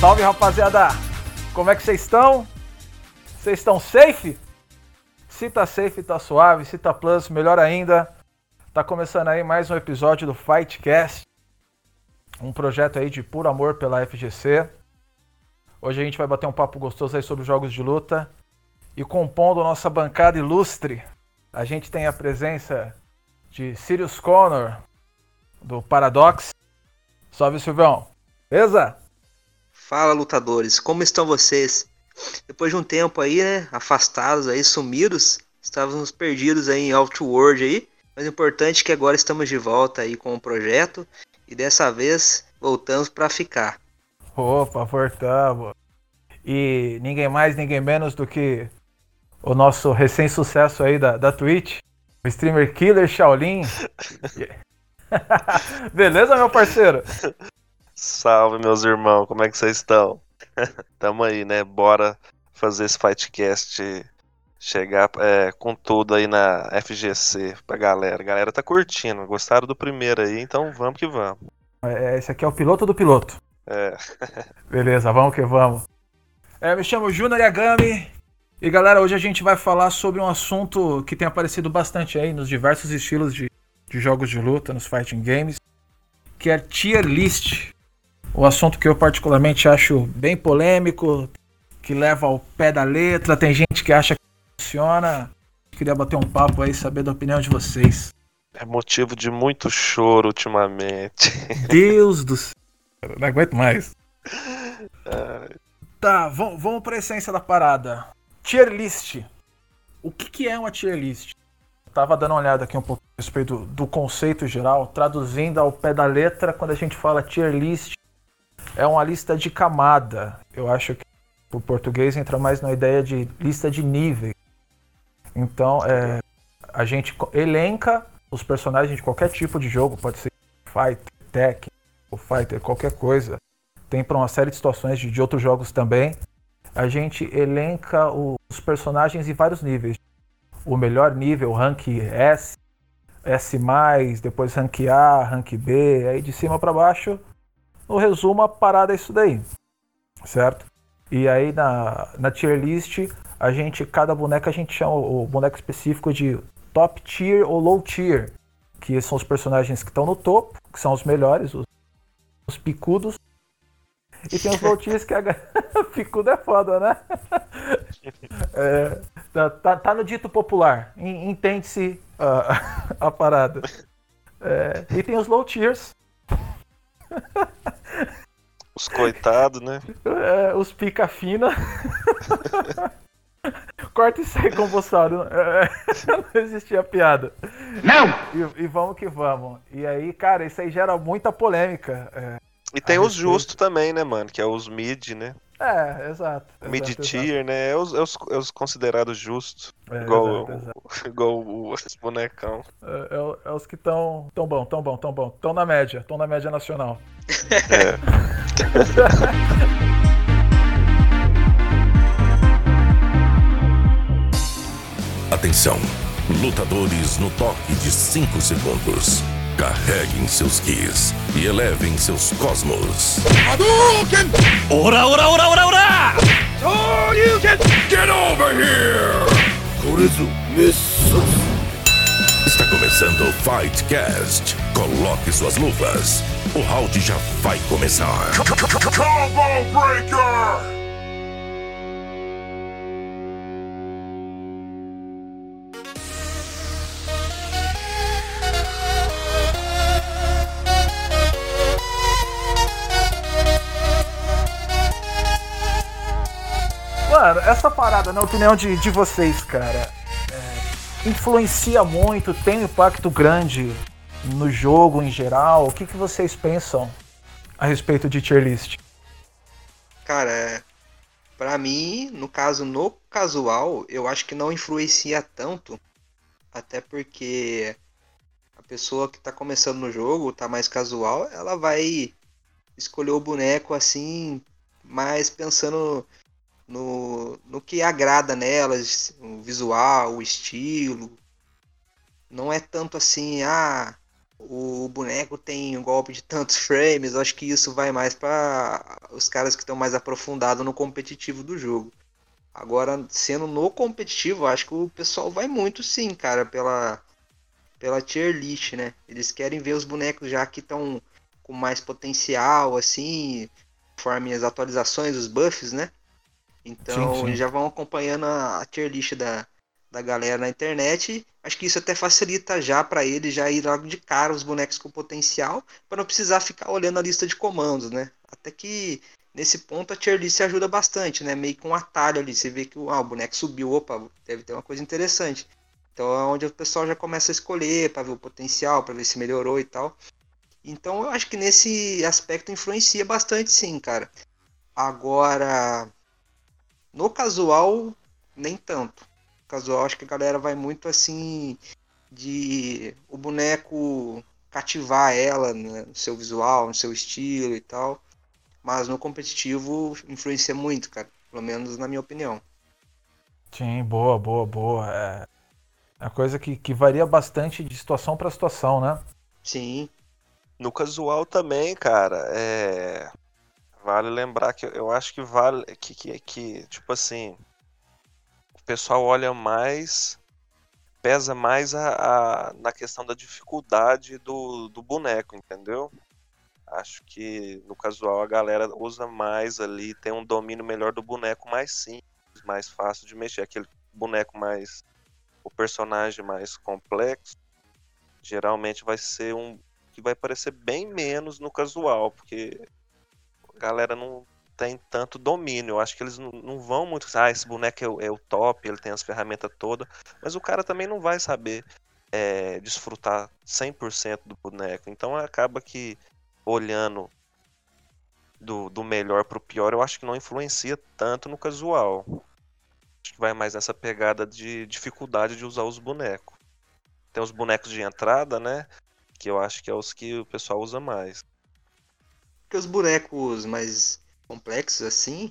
Salve rapaziada! Como é que vocês estão? Vocês estão safe? Se tá safe, tá suave. Se tá plus, melhor ainda. Tá começando aí mais um episódio do Fightcast. Um projeto aí de puro amor pela FGC. Hoje a gente vai bater um papo gostoso aí sobre jogos de luta. E compondo nossa bancada ilustre, a gente tem a presença de Sirius Connor, do Paradox. Salve, Silvão. Beleza? Fala, lutadores. Como estão vocês? Depois de um tempo aí, né, afastados aí, sumidos, estávamos perdidos aí em Outworld aí, mas o importante é que agora estamos de volta aí com o projeto e dessa vez voltamos para ficar. Opa, voltamos. E ninguém mais, ninguém menos do que o nosso recém-sucesso aí da, da Twitch, o streamer Killer Shaolin. Beleza, meu parceiro? Salve, meus irmãos, como é que vocês estão? Tamo aí, né? Bora fazer esse Fightcast chegar é, com tudo aí na FGC pra galera. A galera tá curtindo, gostaram do primeiro aí, então vamos que vamos. É, esse aqui é o piloto do piloto. É. Beleza, vamos que vamos. É, me chamo Junior Yagami. E galera, hoje a gente vai falar sobre um assunto que tem aparecido bastante aí nos diversos estilos de, de jogos de luta, nos fighting games, que é tier list. O assunto que eu particularmente acho bem polêmico, que leva ao pé da letra, tem gente que acha que funciona. Queria bater um papo aí, saber da opinião de vocês. É motivo de muito choro ultimamente. Deus do céu. Não aguento mais. Tá, vamos, vamos pra essência da parada. Tier list. O que, que é uma tier list? Eu tava dando uma olhada aqui um pouco a respeito do, do conceito geral, traduzindo ao pé da letra, quando a gente fala tier list, é uma lista de camada. Eu acho que o português entra mais na ideia de lista de níveis. Então, é, a gente elenca os personagens de qualquer tipo de jogo, pode ser Fighter, Tech, ou Fighter, qualquer coisa. Tem para uma série de situações de, de outros jogos também. A gente elenca os personagens em vários níveis. O melhor nível, rank S, S+, depois rank A, rank B, aí de cima para baixo. No resumo, a parada é isso daí, certo? E aí na, na tier list, a gente, cada boneco a gente chama o boneco específico de top tier ou low tier, que são os personagens que estão no topo, que são os melhores, os, os picudos. E tem os low tiers que a picudo é foda, né? É, tá, tá, tá, no dito popular, entende-se uh, a parada. É, e tem os low tiers. Os coitados, né? É, os pica fina. Corta isso aí, compulsório. É, não existia piada. Não! E, e, vamos que vamos. E aí, cara, isso aí gera muita polêmica. É, e tem os justos também, né, mano? Que é os mid, né? É, exato. Mid-tier, né? É os, é, os, é os considerados justos. É, igual, exato, exato. igual os bonecão. É, é, é os que estão tão bom, tão bom, tão bom. Estão na média, estão na média nacional. É. Atenção, lutadores no toque de 5 segundos. Carreguem seus Kis e elevem seus cosmos. Hadouken! Ora, ora, ora, ora, ora! So you can get over here! Korezu Está começando o Fightcast. Coloque suas luvas. O round já vai começar. Combo Breaker! Mano, essa parada, na opinião de, de vocês, cara, é, influencia muito, tem um impacto grande no jogo em geral? O que, que vocês pensam a respeito de tier list? Cara, é, pra mim, no caso, no casual, eu acho que não influencia tanto, até porque a pessoa que tá começando no jogo, tá mais casual, ela vai escolher o boneco assim, mais pensando no, no que agrada nelas, o visual, o estilo. Não é tanto assim, ah, o boneco tem um golpe de tantos frames, acho que isso vai mais para os caras que estão mais aprofundados no competitivo do jogo. Agora, sendo no competitivo, acho que o pessoal vai muito sim, cara, pela, pela tier list, né? Eles querem ver os bonecos já que estão com mais potencial, assim, conforme as atualizações, os buffs, né? Então, sim, sim. já vão acompanhando a, a tier list da, da galera na internet. Acho que isso até facilita já para ele já ir logo de cara os bonecos com potencial, para não precisar ficar olhando a lista de comandos, né? Até que nesse ponto a tier list ajuda bastante, né? Meio com um atalho ali, você vê que ah, o boneco subiu, opa, deve ter uma coisa interessante. Então é onde o pessoal já começa a escolher para ver o potencial, para ver se melhorou e tal. Então eu acho que nesse aspecto influencia bastante sim, cara. Agora, no casual, nem tanto casual, acho que a galera vai muito assim de o boneco cativar ela né, no seu visual, no seu estilo e tal. Mas no competitivo influencia muito, cara. Pelo menos na minha opinião. Sim, boa, boa, boa. É, é uma coisa que, que varia bastante de situação para situação, né? Sim. No casual também, cara, é... vale lembrar que eu acho que vale que, que, que tipo assim, pessoal olha mais, pesa mais a, a, na questão da dificuldade do, do boneco, entendeu? Acho que no casual a galera usa mais ali, tem um domínio melhor do boneco mais simples, mais fácil de mexer. Aquele boneco mais. o personagem mais complexo, geralmente vai ser um. que vai parecer bem menos no casual, porque a galera não tem tanto domínio. Eu acho que eles não, vão muito. Ah, esse boneco é o, é o, top, ele tem as ferramentas todas. Mas o cara também não vai saber é, desfrutar 100% do boneco. Então acaba que olhando do, do melhor pro pior, eu acho que não influencia tanto no casual. Acho que vai mais nessa pegada de dificuldade de usar os bonecos. Tem os bonecos de entrada, né? Que eu acho que é os que o pessoal usa mais. Porque os bonecos mais complexos assim,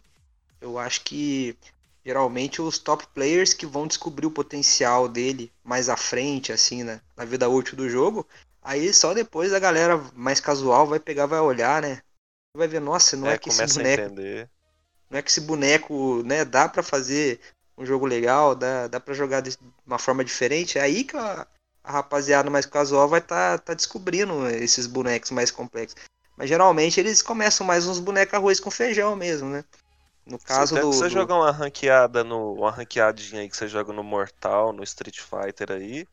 eu acho que geralmente os top players que vão descobrir o potencial dele mais à frente, assim, né, na vida útil do jogo, aí só depois a galera mais casual vai pegar, vai olhar, né? Vai ver, nossa, não é, é que esse boneco. Não é que esse boneco, né, dá para fazer um jogo legal, dá, dá para jogar de uma forma diferente. É aí que a, a rapaziada mais casual vai estar tá, tá descobrindo esses bonecos mais complexos. Mas geralmente eles começam mais uns bonecos arroz com feijão mesmo, né? No caso se do. você do... jogar uma ranqueada no. Uma ranqueadinha aí que você joga no Mortal, no Street Fighter aí,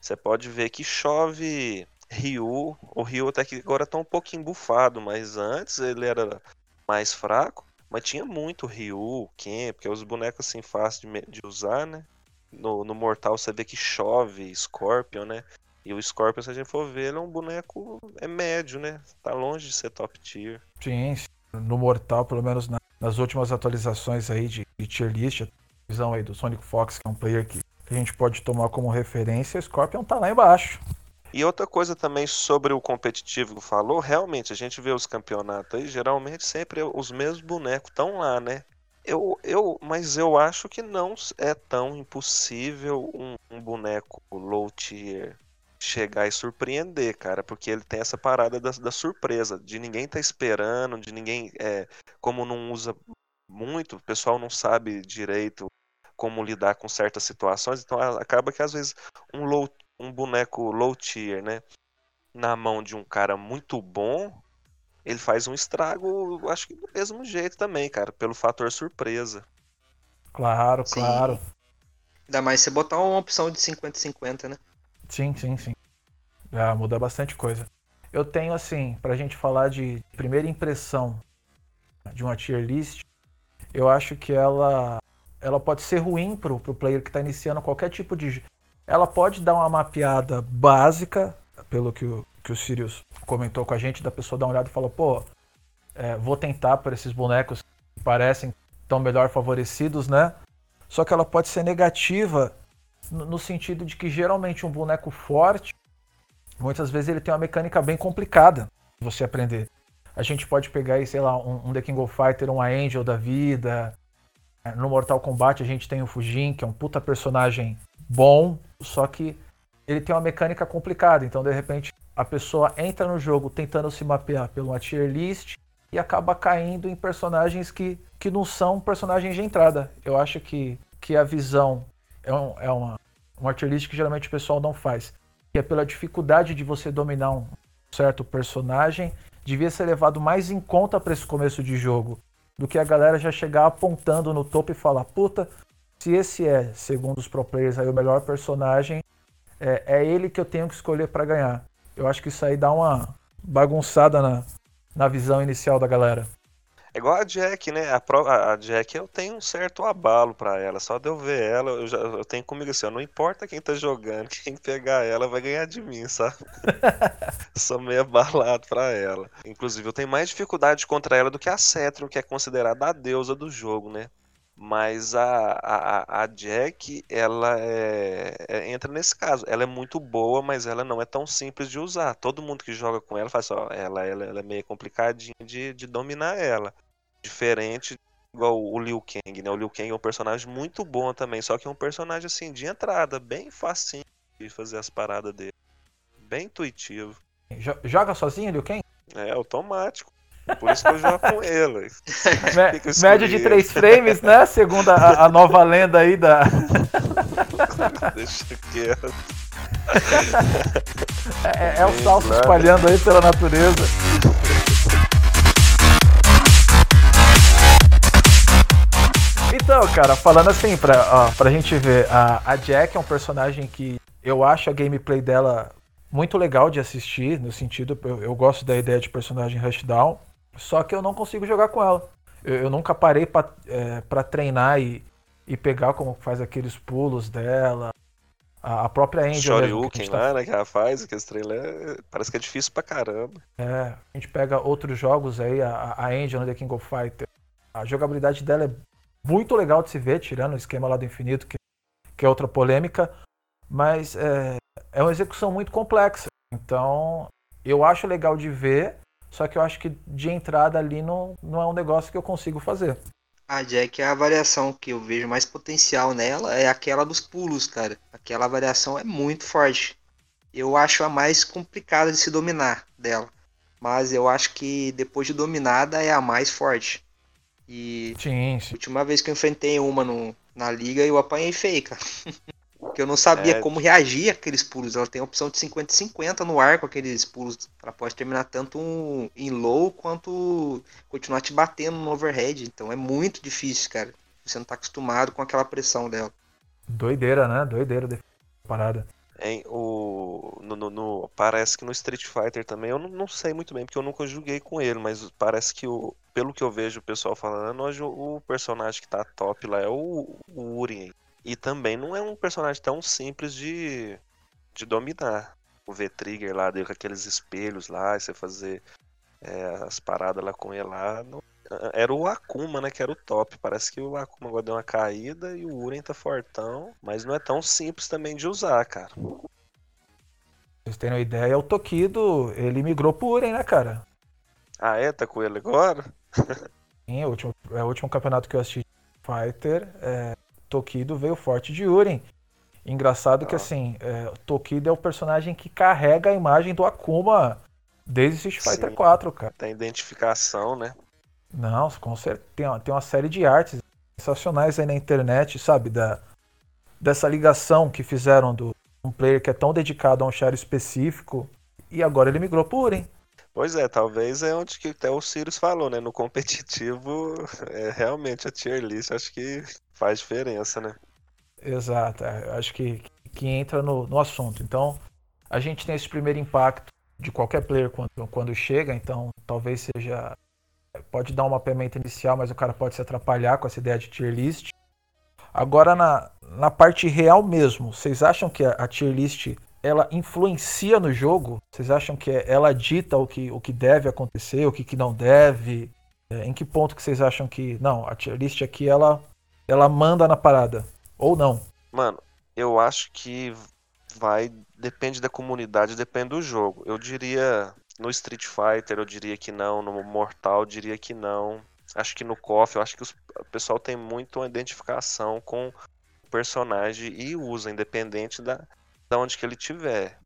você pode ver que chove Ryu. O Ryu até que agora tá um pouquinho bufado, mas antes ele era mais fraco. Mas tinha muito Ryu, Ken, porque os bonecos assim fáceis de, de usar, né? No, no Mortal você vê que chove Scorpion, né? E o Scorpion, se a gente for ver, ele é um boneco é médio, né? Tá longe de ser top tier. Sim, no Mortal, pelo menos na, nas últimas atualizações aí de, de tier list, a visão aí do Sonic Fox, que é um player que a gente pode tomar como referência, o Scorpion tá lá embaixo. E outra coisa também sobre o competitivo que falou, realmente a gente vê os campeonatos aí, geralmente sempre os mesmos bonecos estão lá, né? Eu, eu, mas eu acho que não é tão impossível um, um boneco low tier chegar e surpreender, cara, porque ele tem essa parada da, da surpresa, de ninguém tá esperando, de ninguém, é, como não usa muito, o pessoal não sabe direito como lidar com certas situações, então acaba que às vezes um, low, um boneco low tier, né, na mão de um cara muito bom, ele faz um estrago, acho que do mesmo jeito também, cara, pelo fator surpresa. Claro, Sim. claro. Ainda mais você botar uma opção de 50-50, né? Sim, sim, sim. Já muda bastante coisa. Eu tenho, assim, pra gente falar de primeira impressão de uma tier list, eu acho que ela ela pode ser ruim pro, pro player que está iniciando qualquer tipo de. Ela pode dar uma mapeada básica, pelo que o, que o Sirius comentou com a gente, da pessoa dar uma olhada e falar, pô, é, vou tentar por esses bonecos que parecem tão melhor favorecidos, né? Só que ela pode ser negativa no sentido de que geralmente um boneco forte, muitas vezes ele tem uma mecânica bem complicada você aprender. A gente pode pegar aí, sei lá, um, um The King of Fighter, um Angel da vida. No Mortal Kombat a gente tem o Fujin, que é um puta personagem bom, só que ele tem uma mecânica complicada. Então, de repente, a pessoa entra no jogo tentando se mapear pela tier list e acaba caindo em personagens que, que não são personagens de entrada. Eu acho que, que a visão é, um, é uma, uma tier que geralmente o pessoal não faz. Que é pela dificuldade de você dominar um certo personagem, devia ser levado mais em conta para esse começo de jogo do que a galera já chegar apontando no topo e falar: puta, se esse é, segundo os pro players, aí, o melhor personagem, é, é ele que eu tenho que escolher para ganhar. Eu acho que isso aí dá uma bagunçada na, na visão inicial da galera. É igual a Jack, né? A, pro, a, Jack eu tenho um certo abalo para ela. Só de eu ver ela, eu, já, eu tenho comigo assim, ó, não importa quem tá jogando, quem pegar ela vai ganhar de mim, sabe? Sou meio abalado pra ela. Inclusive, eu tenho mais dificuldade contra ela do que a Cetron, que é considerada a deusa do jogo, né? Mas a, a, a Jack, ela é, é, entra nesse caso. Ela é muito boa, mas ela não é tão simples de usar. Todo mundo que joga com ela faz só, ela, ela, ela é meio complicadinha de, de dominar ela. Diferente igual o Liu Kang, né? O Liu Kang é um personagem muito bom também, só que é um personagem assim de entrada, bem facinho de fazer as paradas dele. Bem intuitivo. Joga sozinho, Liu Kang? É, automático. Por isso que eu jogo com ele. Média de 3 frames, né? Segundo a, a, nova lenda aí da. Deixa quieto. É, é o salto espalhando aí pela natureza. Então, cara, falando assim, pra, ó, pra gente ver, a, a Jack é um personagem que eu acho a gameplay dela muito legal de assistir, no sentido, eu, eu gosto da ideia de personagem rushdown. Só que eu não consigo jogar com ela. Eu, eu nunca parei para é, treinar e, e pegar como faz aqueles pulos dela. A, própria Angel. Shoryuken tá... lá, né? Que ela faz, aqueles trailers. Parece que é difícil pra caramba. É, a gente pega outros jogos aí, a, a Angel no The King of Fighter. A jogabilidade dela é muito legal de se ver, tirando o esquema lá do infinito, que, que é outra polêmica. Mas é, é uma execução muito complexa. Então, eu acho legal de ver, só que eu acho que de entrada ali não, não é um negócio que eu consigo fazer. A Jack, a variação que eu vejo mais potencial nela é aquela dos pulos, cara. Aquela variação é muito forte. Eu acho a mais complicada de se dominar dela. Mas eu acho que depois de dominada é a mais forte. E sim, sim. a última vez que eu enfrentei uma no, na liga, eu apanhei feio, cara. Porque eu não sabia é... como reagir àqueles pulos. Ela tem a opção de 50 50 no ar com aqueles pulos. Ela pode terminar tanto em low quanto continuar te batendo no overhead. Então é muito difícil, cara. Você não tá acostumado com aquela pressão dela. Doideira, né? Doideira de parada. Hein, o, no, no, no, parece que no Street Fighter também, eu não, não, sei muito bem, porque eu nunca joguei com ele, mas parece que, o, pelo que eu vejo o pessoal falando, hoje o, personagem que tá top lá é o, o Urien. E também não é um personagem tão simples de, de dominar. O V-Trigger lá, deu com aqueles espelhos lá, e você fazer é, as paradas lá com ele lá. Não... Era o Akuma, né? Que era o top. Parece que o Akuma agora deu uma caída e o Uren tá fortão. Mas não é tão simples também de usar, cara. Vocês terem uma ideia, o Tokido, ele migrou pro Uren, né, cara? Ah, é? Tá com ele agora? Sim, é o último, é o último campeonato que eu assisti Fighter. É, Tokido veio forte de Uren. Engraçado ah. que assim, é, Tokido é o personagem que carrega a imagem do Akuma desde Street Fighter 4, cara. Tem identificação, né? Não, com certeza. Tem uma, tem uma série de artes sensacionais aí na internet, sabe? Da, dessa ligação que fizeram do um player que é tão dedicado a um char específico e agora ele migrou por Uren. Pois é, talvez é onde que até o Sirius falou, né? No competitivo, é realmente a tier list acho que faz diferença, né? Exato, é, acho que, que entra no, no assunto. Então, a gente tem esse primeiro impacto de qualquer player quando, quando chega, então talvez seja. Pode dar uma pimenta inicial, mas o cara pode se atrapalhar com essa ideia de tier list. Agora, na, na parte real mesmo, vocês acham que a, a tier list ela influencia no jogo? Vocês acham que ela dita o que, o que deve acontecer, o que, que não deve? É, em que ponto que vocês acham que. Não, a tier list aqui ela, ela manda na parada? Ou não? Mano, eu acho que vai. Depende da comunidade, depende do jogo. Eu diria. No Street Fighter, eu diria que não. No Mortal, eu diria que não. Acho que no KOF, eu acho que os, o pessoal tem muito uma identificação com o personagem e usa, independente da, da onde que ele tiver.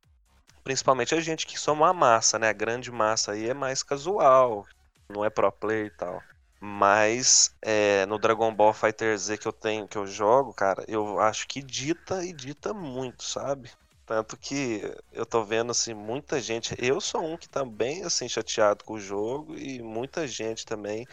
Principalmente a gente que somos a massa, né? A grande massa aí é mais casual, não é pro player e tal. Mas é, no Dragon Ball Fighter Z que eu tenho, que eu jogo, cara, eu acho que dita e dita muito, sabe? Tanto que eu tô vendo assim, muita gente. Eu sou um que tá bem assim, chateado com o jogo, e muita gente também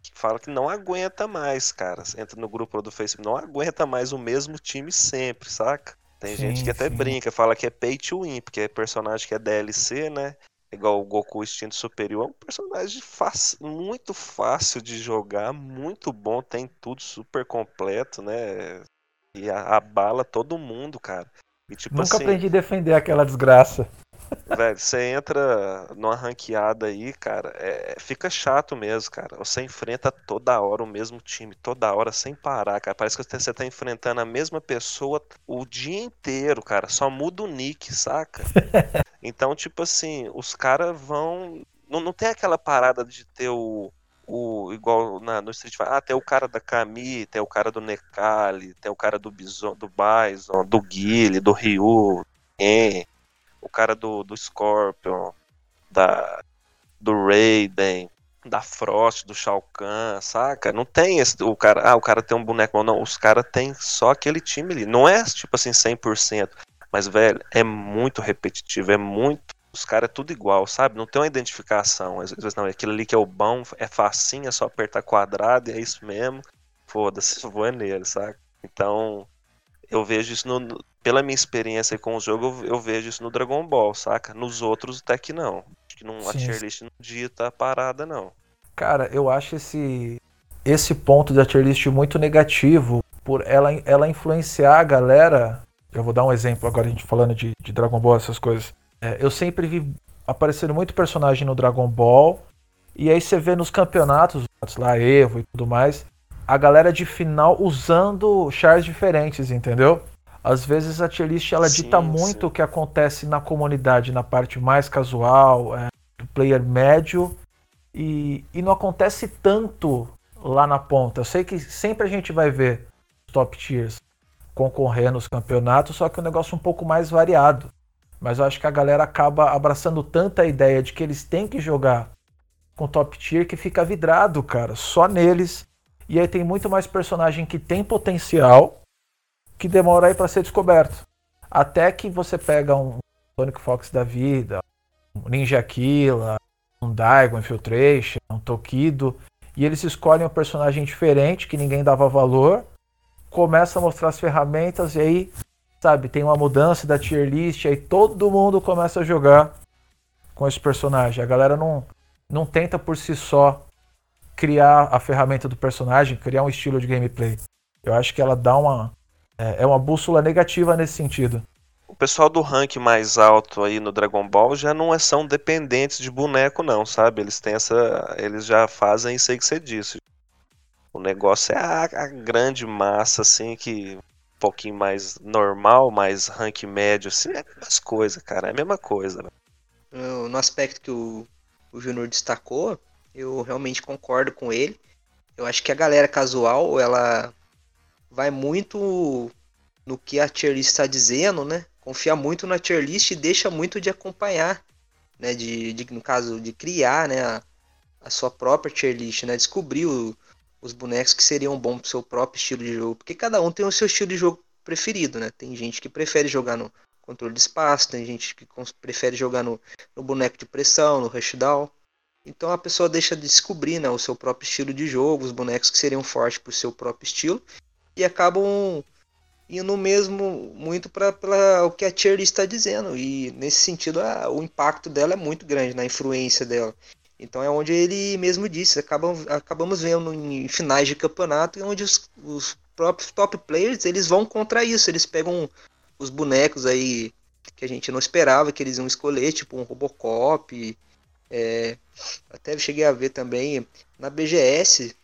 que fala que não aguenta mais, cara. Entra no grupo do Facebook, não aguenta mais o mesmo time sempre, saca? Tem sim, gente que até sim. brinca, fala que é pay to win, porque é personagem que é DLC, né? igual o Goku Instinto Superior, é um personagem fácil, muito fácil de jogar, muito bom, tem tudo super completo, né? E abala todo mundo, cara. E, tipo Nunca assim, aprendi a defender aquela desgraça. Velho, você entra numa ranqueada aí, cara, é, fica chato mesmo, cara. Você enfrenta toda hora o mesmo time, toda hora, sem parar, cara. Parece que você tá enfrentando a mesma pessoa o dia inteiro, cara. Só muda o nick, saca? Então, tipo assim, os caras vão. Não, não tem aquela parada de ter o. o igual na, no Street Fighter. Ah, tem o cara da Kami, tem o cara do Nekali, tem o cara do Bison, do Bison, do Guile, do Ryu, Ken o cara do, do Scorpion, da, do Raiden, da Frost, do Shao Kahn, saca? Não tem esse, o cara, ah, o cara tem um boneco, não, os caras têm só aquele time ali. Não é tipo assim 100%, mas velho, é muito repetitivo, é muito os caras é tudo igual, sabe? Não tem uma identificação. Às vezes não, aquilo ali que é o bom, é facinho, é só apertar quadrado e é isso mesmo. Foda-se, vou é nele, saca? Então, eu vejo isso no, pela minha experiência com o jogo, eu, vejo isso no Dragon Ball, saca? Nos outros até que não. Acho que não, a tier list não dita a parada, não. Cara, eu acho esse, esse ponto da tier list muito negativo por ela, ela influenciar a galera. Eu vou dar um exemplo agora, a gente falando de, de Dragon Ball, essas coisas. É, eu sempre vi aparecendo muito personagem no Dragon Ball. E aí você vê nos campeonatos, lá, Evo e tudo mais, a galera de final usando chars diferentes, entendeu? Às vezes a tier list ela sim, dita muito sim. o que acontece na comunidade, na parte mais casual, é, do player médio, e, e não acontece tanto lá na ponta. Eu sei que sempre a gente vai ver top tiers concorrendo nos campeonatos, só que é um negócio um pouco mais variado. Mas eu acho que a galera acaba abraçando tanta ideia de que eles têm que jogar com top tier que fica vidrado, cara, só neles e aí tem muito mais personagem que tem potencial que demora aí para ser descoberto. Até que você pega um Sonic Fox da vida, um Ninja Killa, um Daigo Infiltration, um Tokido, e eles escolhem um personagem diferente que ninguém dava valor, começa a mostrar as ferramentas e aí, sabe, tem uma mudança da tier list, aí todo mundo começa a jogar com esse personagem. A galera não, não tenta por si só criar a ferramenta do personagem, criar um estilo de gameplay. Eu acho que ela dá uma. É, é uma bússola negativa nesse sentido. O pessoal do rank mais alto aí no Dragon Ball já não é, são dependentes de boneco, não, sabe? Eles têm essa. Eles já fazem isso aí que você disse. O negócio é a, a grande massa, assim, que um pouquinho mais normal, mais rank médio, assim, é as coisas, cara. É a mesma coisa. Né? No aspecto que o, o Junior destacou, eu realmente concordo com ele. Eu acho que a galera casual, ela vai muito no que a tier list está dizendo, né? Confia muito na tier list e deixa muito de acompanhar, né? De, de no caso, de criar, né? A, a sua própria tier list, né? Descobrir o, os bonecos que seriam bons pro seu próprio estilo de jogo. Porque cada um tem o seu estilo de jogo preferido, né? Tem gente que prefere jogar no controle de espaço, tem gente que prefere jogar no, no boneco de pressão, no rushdown. Então a pessoa deixa de descobrir né, o seu próprio estilo de jogo, os bonecos que seriam fortes para o seu próprio estilo, e acabam indo mesmo muito para o que a tier está dizendo. E nesse sentido, a, o impacto dela é muito grande na influência dela. Então é onde ele mesmo disse, acabam, acabamos vendo em finais de campeonato onde os, os próprios top players eles vão contra isso, eles pegam os bonecos aí que a gente não esperava que eles iam escolher, tipo um Robocop, é, até cheguei a ver também na BGS,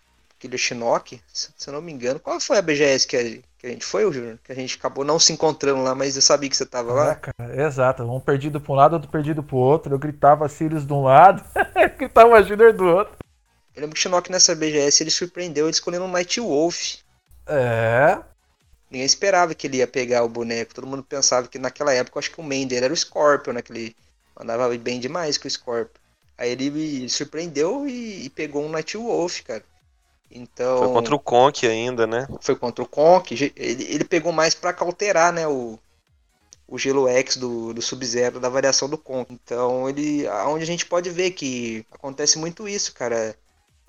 aquele Shinnok, se eu não me engano. Qual foi a BGS que a, que a gente foi, Júnior? Que a gente acabou não se encontrando lá, mas eu sabia que você tava lá. É, cara, exato. Um perdido para um lado, outro perdido para o outro. Eu gritava Sirius de um lado, gritava Júnior do outro. Eu lembro que o Shinnok nessa BGS ele surpreendeu ele escolhendo um Night Wolf. É. ninguém esperava que ele ia pegar o boneco. Todo mundo pensava que naquela época, acho que o main dele era o Scorpion, né? Que ele andava bem demais com o Scorpion. Aí ele me surpreendeu e, e pegou um Night Wolf, cara. Então. Foi contra o Conk ainda, né? Foi contra o Conk. Ele, ele pegou mais para cauterar, né? O, o Gelo X do, do Sub-Zero da variação do Conk. Então, ele. Onde a gente pode ver que acontece muito isso, cara.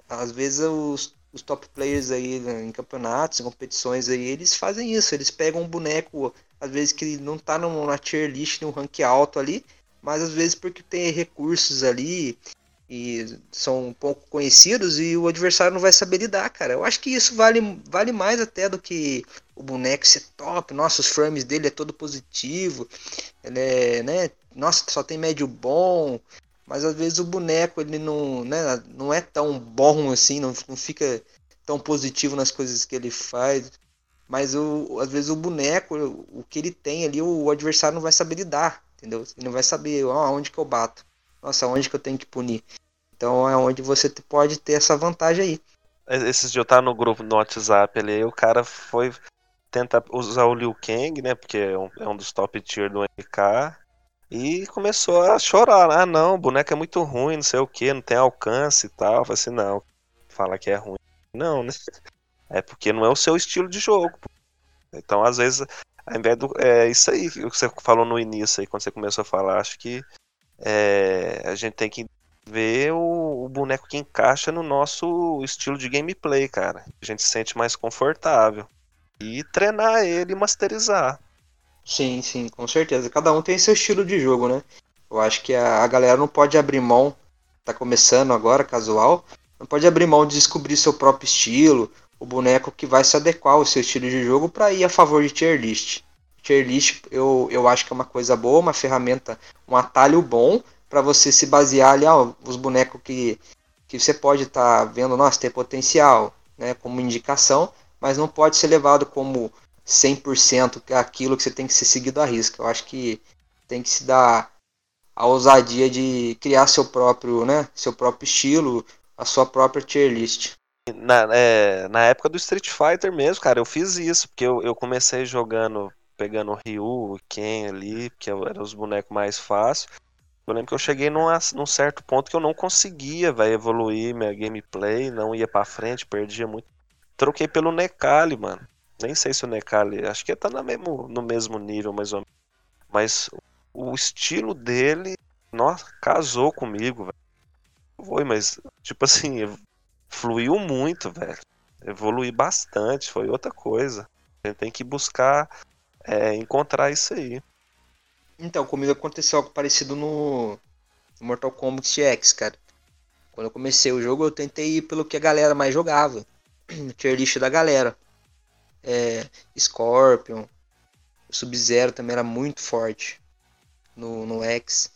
Às vezes os, os top players aí né, em campeonatos, em competições aí, eles fazem isso. Eles pegam um boneco, às vezes que não tá numa tier list, num rank alto ali, mas às vezes porque tem recursos ali e são pouco conhecidos e o adversário não vai saber lidar, cara. Eu acho que isso vale, vale mais até do que o boneco ser top. Nossa, os frames dele é todo positivo. Ele é, né? Nossa, só tem médio bom. Mas às vezes o boneco ele não, né, não é tão bom assim, não, não fica tão positivo nas coisas que ele faz. Mas o, às vezes o boneco, o que ele tem ali, o adversário não vai saber lidar, entendeu? Ele não vai saber oh, aonde que eu bato. Nossa, onde que eu tenho que punir? Então é onde você pode ter essa vantagem aí. Esses dias eu tava no grupo no WhatsApp ali, o cara foi tentar usar o Liu Kang, né? Porque é um, é um dos top tier do MK. E começou a chorar. Ah, não, o boneco é muito ruim, não sei o que, não tem alcance e tal. Eu falei assim, não, fala que é ruim. Não, né? É porque não é o seu estilo de jogo. Então, às vezes, ao invés do. É isso aí, o que você falou no início aí, quando você começou a falar, acho que é, a gente tem que ver o, o, boneco que encaixa no nosso estilo de gameplay, cara. A gente se sente mais confortável. E treinar ele e masterizar. Sim, sim, com certeza. Cada um tem seu estilo de jogo, né? Eu acho que a, a galera não pode abrir mão, tá começando agora, casual, não pode abrir mão de descobrir seu próprio estilo, o boneco que vai se adequar ao seu estilo de jogo para ir a favor de tier list. Tier list eu, eu acho que é uma coisa boa, uma ferramenta, um atalho bom para você se basear ali, ó, os bonecos que, que você pode estar tá vendo, nossa, tem potencial, né, como indicação, mas não pode ser levado como 100% aquilo que você tem que ser seguido à risca. Eu acho que tem que se dar a ousadia de criar seu próprio, né, seu próprio estilo, a sua própria tier list. Na, é, na época do Street Fighter mesmo, cara, eu fiz isso, porque eu, eu comecei jogando, pegando o Ryu, o Ken ali, que eram os bonecos mais fáceis. Eu lembro que eu cheguei num, num certo ponto que eu não conseguia, vai evoluir minha gameplay, não ia para frente, perdia muito. Troquei pelo Necali, mano. Nem sei se o Necali, acho que tá no mesmo, no mesmo nível, mais ou menos. Mas o estilo dele, nossa, casou comigo, velho. Foi, mas, tipo assim, fluiu muito, velho. Evolui bastante, foi outra coisa. A gente tem que buscar é, encontrar isso aí. Então, comigo aconteceu algo parecido no Mortal Kombat X, cara. Quando eu comecei o jogo, eu tentei ir pelo que a galera mais jogava. Tier list da galera. É, Scorpion, Sub-Zero também era muito forte no, no X.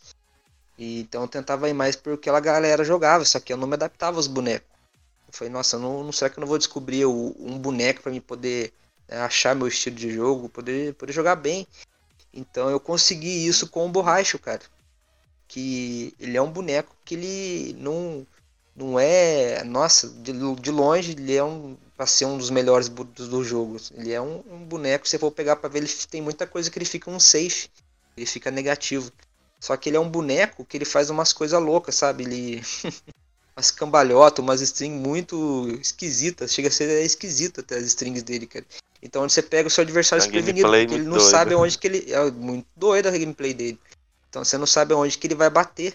E, então eu tentava ir mais pelo que a galera jogava, só que eu não me adaptava aos bonecos. Eu falei, nossa, não, não será que eu não vou descobrir o, um boneco para me poder né, achar meu estilo de jogo, poder, poder jogar bem. Então eu consegui isso com o Borracho, cara. Que ele é um boneco que ele não, não é. Nossa, de, de longe ele é um. Pra ser um dos melhores do, do jogo. Ele é um, um boneco, se você for pegar pra ver, ele tem muita coisa que ele fica um safe. Ele fica negativo. Só que ele é um boneco que ele faz umas coisas loucas, sabe? Ele. umas cambalhotas, umas strings muito esquisitas. Chega a ser esquisita até as strings dele, cara. Então onde você pega o seu adversário desprevenido, porque ele não doido. sabe onde que ele. É muito doido a gameplay dele. Então você não sabe onde que ele vai bater.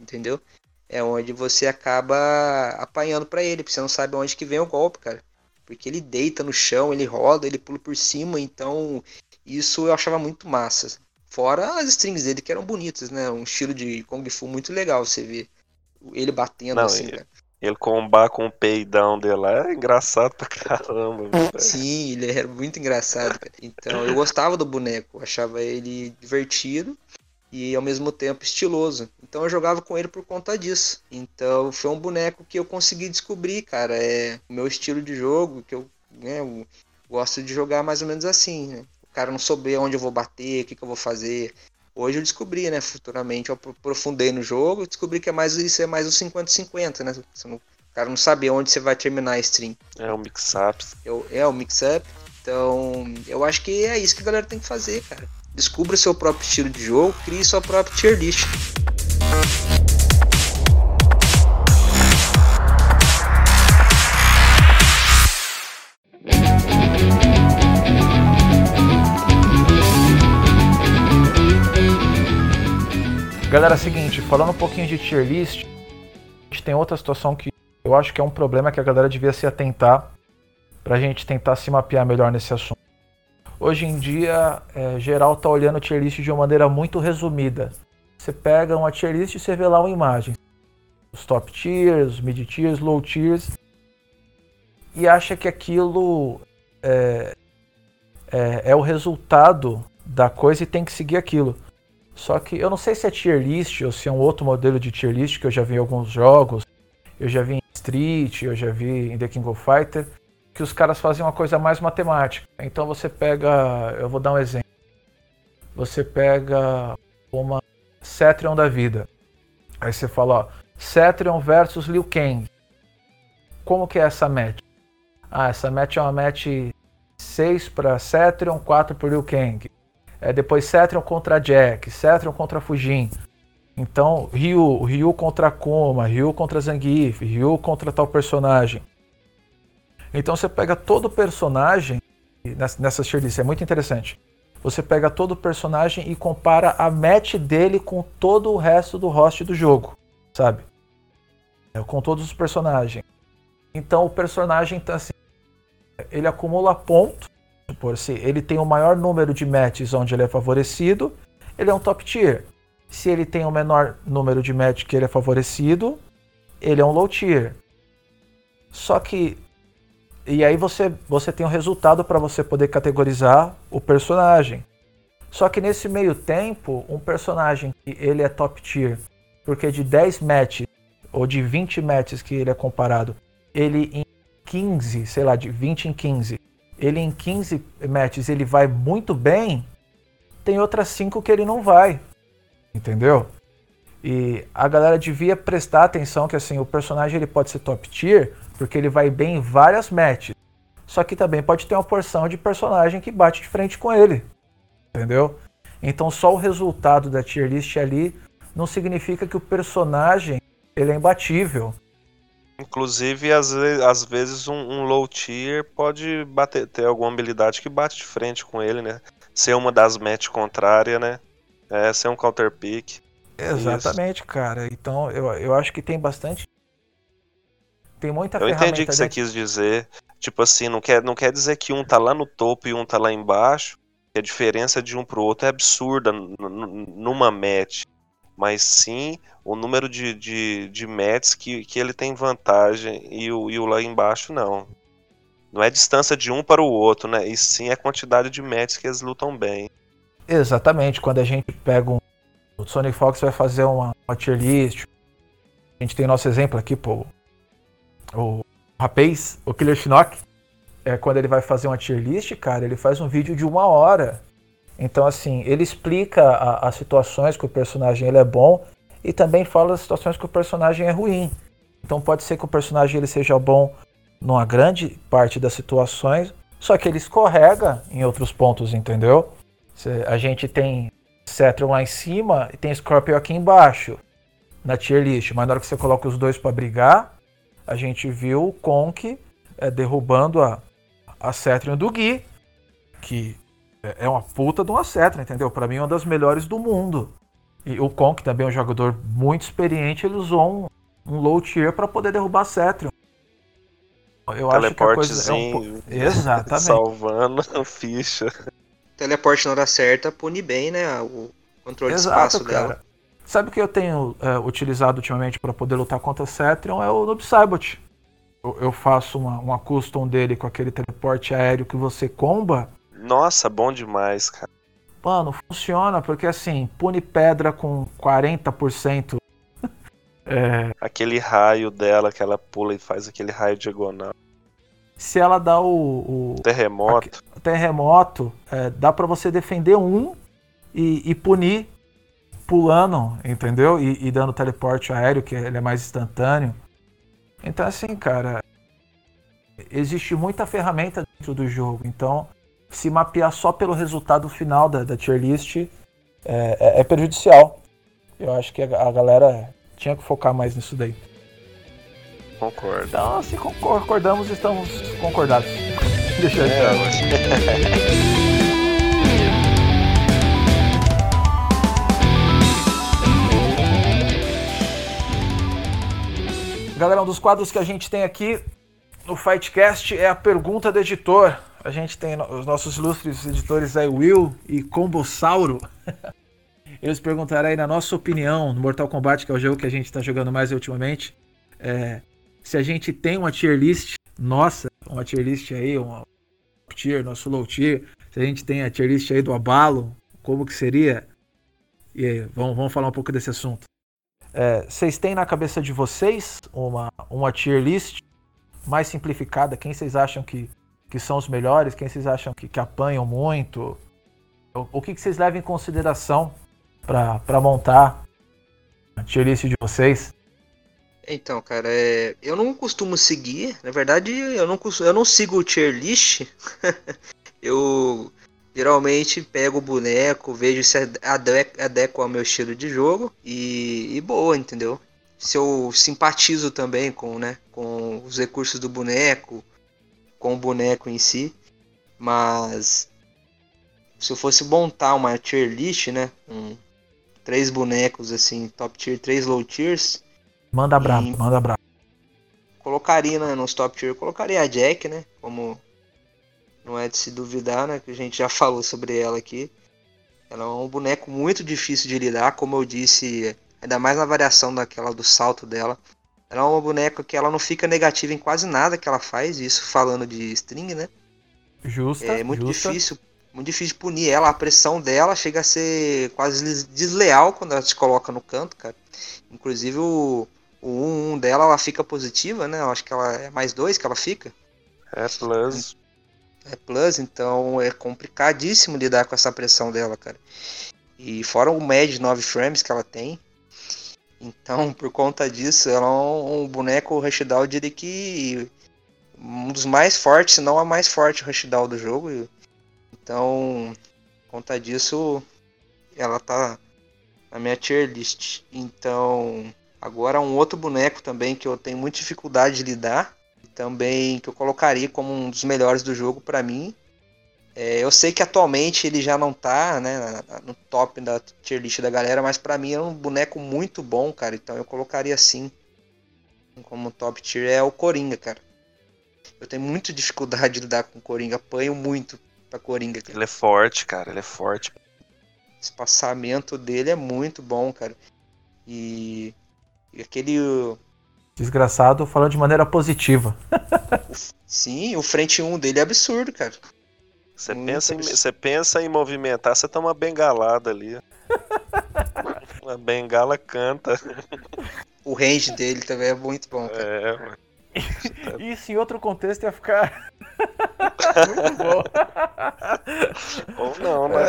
Entendeu? É onde você acaba apanhando para ele, porque você não sabe onde que vem o golpe, cara. Porque ele deita no chão, ele roda, ele pula por cima, então isso eu achava muito massa. Fora as strings dele que eram bonitas, né? Um estilo de Kung Fu muito legal você vê ele batendo não, assim, cara. Ele combar com o peidão dele lá é engraçado pra caramba. Sim, ele era muito engraçado. Cara. Então eu gostava do boneco, achava ele divertido e ao mesmo tempo estiloso. Então eu jogava com ele por conta disso. Então foi um boneco que eu consegui descobrir, cara. É o meu estilo de jogo, que eu, né, eu gosto de jogar mais ou menos assim, né? O cara não souber onde eu vou bater, o que, que eu vou fazer. Hoje eu descobri, né? Futuramente eu aprofundei no jogo, descobri que é mais isso é mais um 50-50, né? Você não, o cara não sabe onde você vai terminar a stream. É o mix-up. É, o mix-up. Então, eu acho que é isso que a galera tem que fazer, cara. Descubra o seu próprio estilo de jogo, crie sua própria tier list. Galera, é seguinte, falando um pouquinho de tier list, a gente tem outra situação que eu acho que é um problema que a galera devia se atentar pra gente tentar se mapear melhor nesse assunto. Hoje em dia, é, geral tá olhando tier list de uma maneira muito resumida. Você pega uma tier list e você vê lá uma imagem. Os top tiers, mid tiers, low tiers. E acha que aquilo é, é, é o resultado da coisa e tem que seguir aquilo. Só que eu não sei se é tier list ou se é um outro modelo de tier list que eu já vi em alguns jogos. Eu já vi em Street, eu já vi em The King of Fighter, que os caras fazem uma coisa mais matemática. Então você pega, eu vou dar um exemplo. Você pega uma Cetrion da vida. Aí você fala, ó, Cetrion versus Liu Kang. Como que é essa match? Ah, essa match é uma match 6 para Cetrion, 4 para Liu Kang. É, depois Cetrion contra Jack, Cetrion contra Fujin. Então, Ryu, Ryu contra Kuma, Ryu contra Zangief, Ryu contra tal personagem. Então você pega todo personagem nessa tier list, é muito interessante. Você pega todo personagem e compara a match dele com todo o resto do host do jogo, sabe? É, com todos os personagens. Então o personagem tá assim, ele acumula pontos por se ele tem o maior número de matches onde ele é favorecido, ele é um top tier. Se ele tem o menor número de matches que ele é favorecido, ele é um low tier. Só que e aí você você tem um resultado para você poder categorizar o personagem. Só que nesse meio tempo, um personagem que ele é top tier, porque de 10 matches ou de 20 matches que ele é comparado, ele em 15, sei lá, de 20 em 15, ele em 15 matches ele vai muito bem, tem outras 5 que ele não vai. Entendeu? E a galera devia prestar atenção que assim, o personagem ele pode ser top tier, porque ele vai bem em várias matches. Só que também pode ter uma porção de personagem que bate de frente com ele. Entendeu? Então só o resultado da tier list ali não significa que o personagem ele é imbatível. Inclusive, às vezes, às vezes um, um, low tier pode bater, ter alguma habilidade que bate de frente com ele, né? Ser uma das match contrária, né? É, ser um counter pick. Exatamente, Isso. cara. Então eu, eu acho que tem bastante. Tem muita Eu entendi o que você quis dizer. Tipo assim, não quer, não quer dizer que um tá lá no topo e um tá lá embaixo. Que a diferença de um pro outro é absurda numa match mas sim o número de, de, de matches que, que ele tem vantagem e o, e o lá embaixo não. Não é distância de um para o outro, né? E sim a quantidade de matches que eles lutam bem. Exatamente, quando a gente pega um. O Sonic Fox vai fazer uma, uma tier list. A gente tem nosso exemplo aqui, pô. O Rapaz, o Killer Shinnok. É, quando ele vai fazer uma tier list, cara, ele faz um vídeo de uma hora então, assim, ele explica as situações que o personagem ele é bom e também fala das situações que o personagem é ruim. Então, pode ser que o personagem ele seja bom numa grande parte das situações, só que ele escorrega em outros pontos, entendeu? A gente tem Cetron lá em cima e tem Scorpio aqui embaixo, na tier list. Mas na hora que você coloca os dois para brigar, a gente viu o Conk é, derrubando a, a do Gui, que é, é uma puta de uma Cetra, entendeu? Para mim é uma das melhores do mundo. E o Kong também é um jogador muito experiente, ele usou um, um low tier para poder derrubar a Cetrion. Eu acho que a coisa é um... Exatamente. Salvando a ficha. Teleporte na hora certa pune bem, né? O controle Exato, de espaço cara. dela. Sabe o que eu tenho é, utilizado ultimamente para poder lutar contra a Cetrion? É o Noob Saibot. Eu, eu, faço uma, uma custom dele com aquele teleporte aéreo que você comba nossa, bom demais, cara. Mano, funciona porque assim, pune pedra com 40%. é... Aquele raio dela que ela pula e faz aquele raio diagonal. Se ela dá o. o terremoto. A, terremoto, é, dá para você defender um e, e, punir pulando, entendeu? E, e dando teleporte aéreo, que ele é mais instantâneo. Então, assim, cara, existe muita ferramenta dentro do jogo. Então, se mapear só pelo resultado final da, da tier list é, é, é prejudicial. Eu acho que a, a galera tinha que focar mais nisso daí. Concordo. Então, se concordamos, estamos concordados. Deixa eu É, Galera, um dos quadros que a gente tem aqui no Fightcast é a pergunta do editor. A gente tem os nossos ilustres editores aí, Will e Combossauro. Eles perguntaram aí, na nossa opinião, no Mortal Kombat, que é o jogo que a gente está jogando mais ultimamente, é, se a gente tem uma tier list nossa, uma tier list aí, uma tier, nosso low tier, se a gente tem a tier list aí do abalo, como que seria? E aí, vamos, vamos falar um pouco desse assunto. É, vocês têm na cabeça de vocês uma, uma tier list mais simplificada? Quem vocês acham que, que são os melhores? Quem vocês acham que, que apanham muito? O, o que, que vocês levam em consideração para montar a tier list de vocês? Então, cara, é... eu não costumo seguir. Na verdade, eu não, eu não sigo o tier list. eu geralmente pego o boneco, vejo se adequa ao meu estilo de jogo e, e boa, entendeu? Se eu simpatizo também com, né, com os recursos do boneco, com o boneco em si, mas se eu fosse montar uma tier list, né, um, três bonecos assim, top tier, três low tiers, Manda brabo, manda brabo. Colocaria né, nos top tier, colocaria a Jack, né? Como não é de se duvidar, né? Que a gente já falou sobre ela aqui. Ela é um boneco muito difícil de lidar, como eu disse, ainda mais na variação daquela do salto dela. Ela é uma boneca que ela não fica negativa em quase nada que ela faz, isso falando de string, né? Justa. É muito justa. difícil, muito difícil punir ela. A pressão dela chega a ser quase desleal quando ela se coloca no canto, cara. Inclusive o, o 1, 1 dela ela fica positiva, né? Eu acho que ela é mais 2 que ela fica. É plus. É plus, então é complicadíssimo lidar com essa pressão dela, cara. E fora o médio de 9 frames que ela tem. Então, por conta disso, ela é um, boneco Rushdown, diria que um dos mais fortes, se não a mais forte Rushdown do jogo. Então, por conta disso, ela tá na minha tier list. Então, agora um outro boneco também que eu tenho muita dificuldade de lidar, também que eu colocaria como um dos melhores do jogo para mim. É, eu sei que atualmente ele já não tá né, no top da tier list da galera, mas para mim é um boneco muito bom, cara. Então eu colocaria assim como top tier é o Coringa, cara. Eu tenho muita dificuldade de lidar com o Coringa, apanho muito pra Coringa. Cara. Ele é forte, cara, ele é forte. Espaçamento dele é muito bom, cara. E, e aquele Desgraçado falando de maneira positiva. Sim, o frente 1 dele é absurdo, cara. Você pensa, em, você pensa em movimentar, você toma uma bengalada ali. A bengala canta. O range dele também é muito bom, cara. É, mano. Isso em outro contexto ia ficar muito bom. Ou não, né?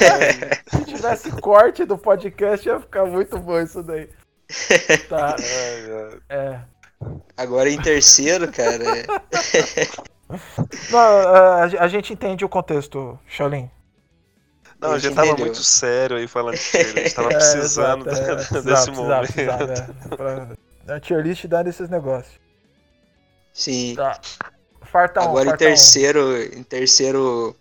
É, é, se tivesse corte do podcast ia ficar muito bom isso daí. Tá. É. Agora em terceiro, cara. É- Não, a, a gente entende o contexto, Shaolin. Não, a Eu gente te tava entendeu. muito sério aí falando que a gente tava É, precisando exato, é, desse precisava, momento. precisava, precisava, é, pra- A tier list dá nesses negócios. Sim. Tá. Farta um, Agora em farta um. terceiro, em terceiro